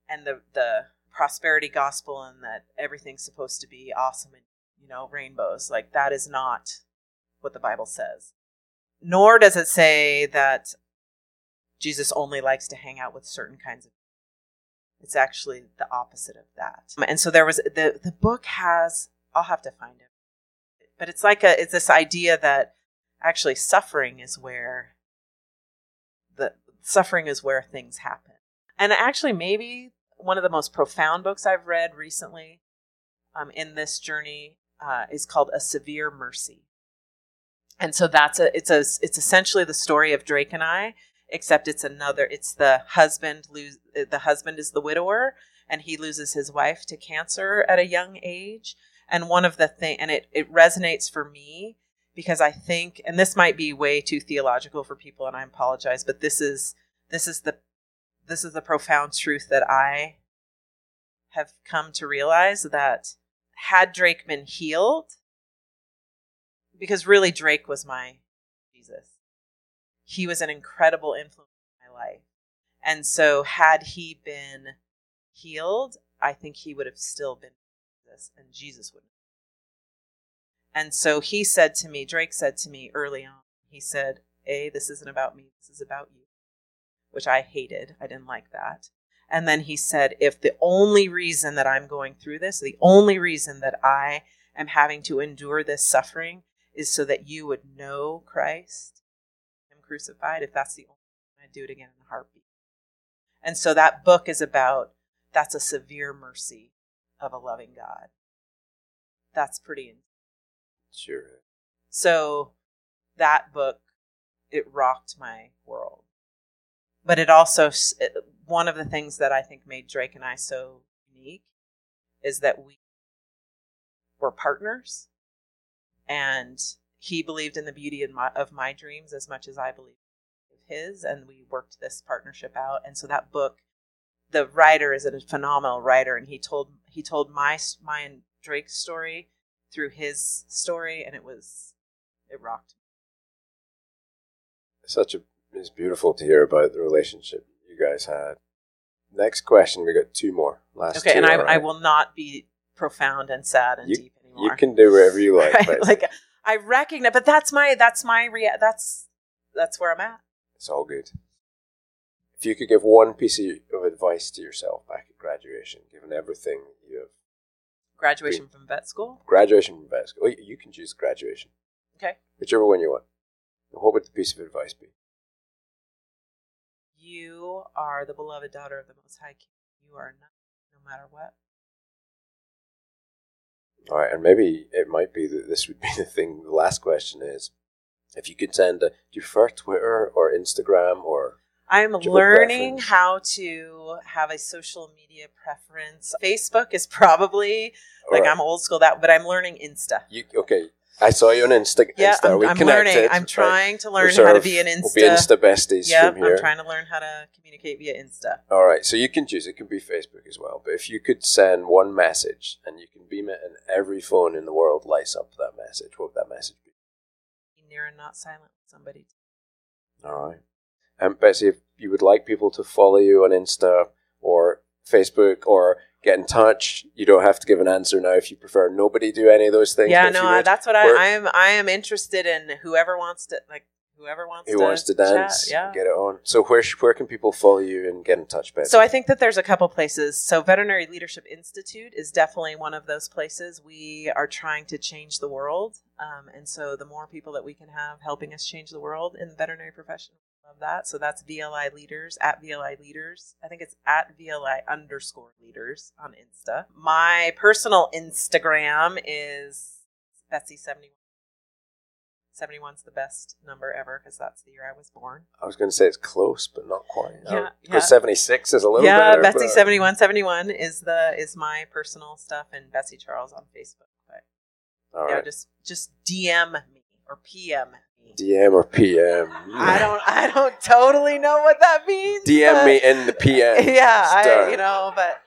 and the the prosperity gospel and that everything's supposed to be awesome and you know rainbows like that is not what the Bible says. nor does it say that Jesus only likes to hang out with certain kinds of it's actually the opposite of that. And so there was the the book has I'll have to find it. But it's like a it's this idea that actually suffering is where the suffering is where things happen. And actually maybe one of the most profound books I've read recently um, in this journey uh, is called A Severe Mercy. And so that's a it's a it's essentially the story of Drake and I, except it's another it's the husband lose the husband is the widower and he loses his wife to cancer at a young age. And one of the thing and it it resonates for me because I think and this might be way too theological for people and I apologize, but this is this is the this is the profound truth that I have come to realize that had Drake been healed, because really Drake was my Jesus. He was an incredible influence in my life. And so had he been healed, I think he would have still been Jesus and Jesus wouldn't. And so he said to me, Drake said to me early on, he said, A, this isn't about me, this is about you, which I hated. I didn't like that. And then he said, if the only reason that I'm going through this, the only reason that I am having to endure this suffering is so that you would know Christ, Him crucified, if that's the only reason I do it again in a heartbeat. And so that book is about that's a severe mercy of a loving God. That's pretty. Sure. So that book, it rocked my world. But it also, one of the things that I think made Drake and I so unique is that we were partners and he believed in the beauty of my, of my dreams as much as I believed of his and we worked this partnership out. And so that book the writer is a phenomenal writer and he told he told my my and Drake's story through his story and it was it rocked such a it's beautiful to hear about the relationship guys had. Next question, we got two more. Last okay, two, and I, right? I will not be profound and sad and You- deep anymore. You can do whatever you like. Right? but Like I recognize, but that's my that's my rea- that's that's where I'm at. It's all good. If you could give one piece of advice to yourself back at graduation, given everything you have, Graduation from vet school. graduation from vet school, oh, you can choose graduation, Okay. whichever one you want. What would the piece of advice be? You are the beloved daughter of the Most High King. You are not, no matter what. All right, and maybe it might be that this would be the thing. The last question is, if you could send, a, do you prefer Twitter or Instagram or I'm Do you have a learning preference? how to have a social media preference. Facebook is probably like I'm old school that, but I'm learning Insta. you? Okay, I saw you on Insta. Yeah, Insta. I'm, we I'm connected? learning. I'm Right. trying to learn how to be an Insta. We'll be Insta besties Yep, from here. I'm trying to learn how to communicate via Insta. All right, so you can choose. It can be Facebook as well. But if you could send one message and you can beam it, and every phone in the world lights up that message, what would that message be? Be near and not silent. with Somebody. All right. And Betsy, if you would like people to follow you on Insta or Facebook or get in touch, you don't have to give an answer now if you prefer. Nobody do any of those things. yeah, no, I, that's what I, I am. I am interested in whoever wants to like whoever wants who to wants to dance, Chat. Yeah. get it on. So where sh- where can people follow you and get in touch, Betsy? So I think that there's a couple places. So Veterinary Leadership Institute is definitely one of those places. We are trying to change the world, um, and so the more people that we can have helping us change the world in the veterinary profession, love that. So that's VLI Leaders at VLI Leaders. I think it's at VLI underscore Leaders on Insta. My personal Instagram is Betsy seventy one. 71's the best number ever because that's the year I was born. I was going to say it's close, but not quite. Yeah, Because yeah. 76 is a little yeah, better. Betsy but- seventy one seventy one is the is my personal stuff, and Betsy Charles on Facebook. But All yeah, right. just just DM me or PM. DM or PM. I don't I don't totally know what that means. DM me in the PM. yeah, I you know, but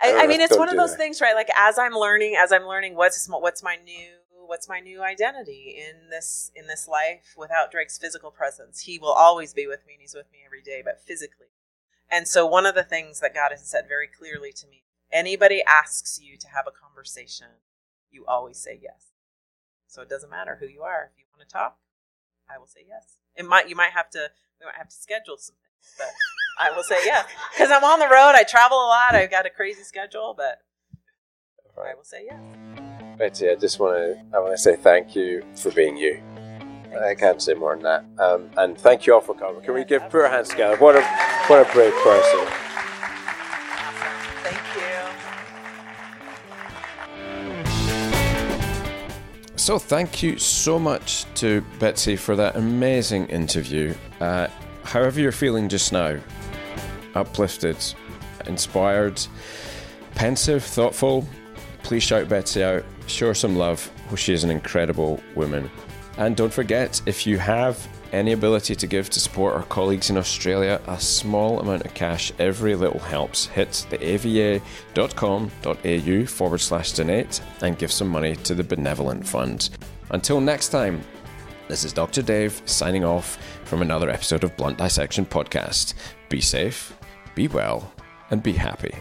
I I, I mean, it's one of those that. things, right? Like as I'm learning, as I'm learning, what's what's my new what's my new identity in this in this life without Drake's physical presence. He will always be with me, and he's with me every day, but physically. And so, one of the things that God has said very clearly to me: anybody asks you to have a conversation, you always say yes. So it doesn't matter who you are. If you want to talk, I will say yes. It might you might have to we might have to schedule some things, but I will say yes because I'm on the road. I travel a lot. I've got a crazy schedule, but I will say yes. Betsy, I just want to I want to say thank you for being you. I can't say more than that. Um, and thank you all for coming. Can we give put our hands together? What a what a brave person. So, thank you so much to Betsy for that amazing interview. Uh, however, you're feeling just now uplifted, inspired, pensive, thoughtful please shout Betsy out, show her some love. She is an incredible woman. And don't forget, if you have any ability to give to support our colleagues in Australia, a small amount of cash, every little helps. Hit the ava.com.au forward slash donate and give some money to the Benevolent Fund. Until next time, this is Dr. Dave signing off from another episode of Blunt Dissection Podcast. Be safe, be well, and be happy.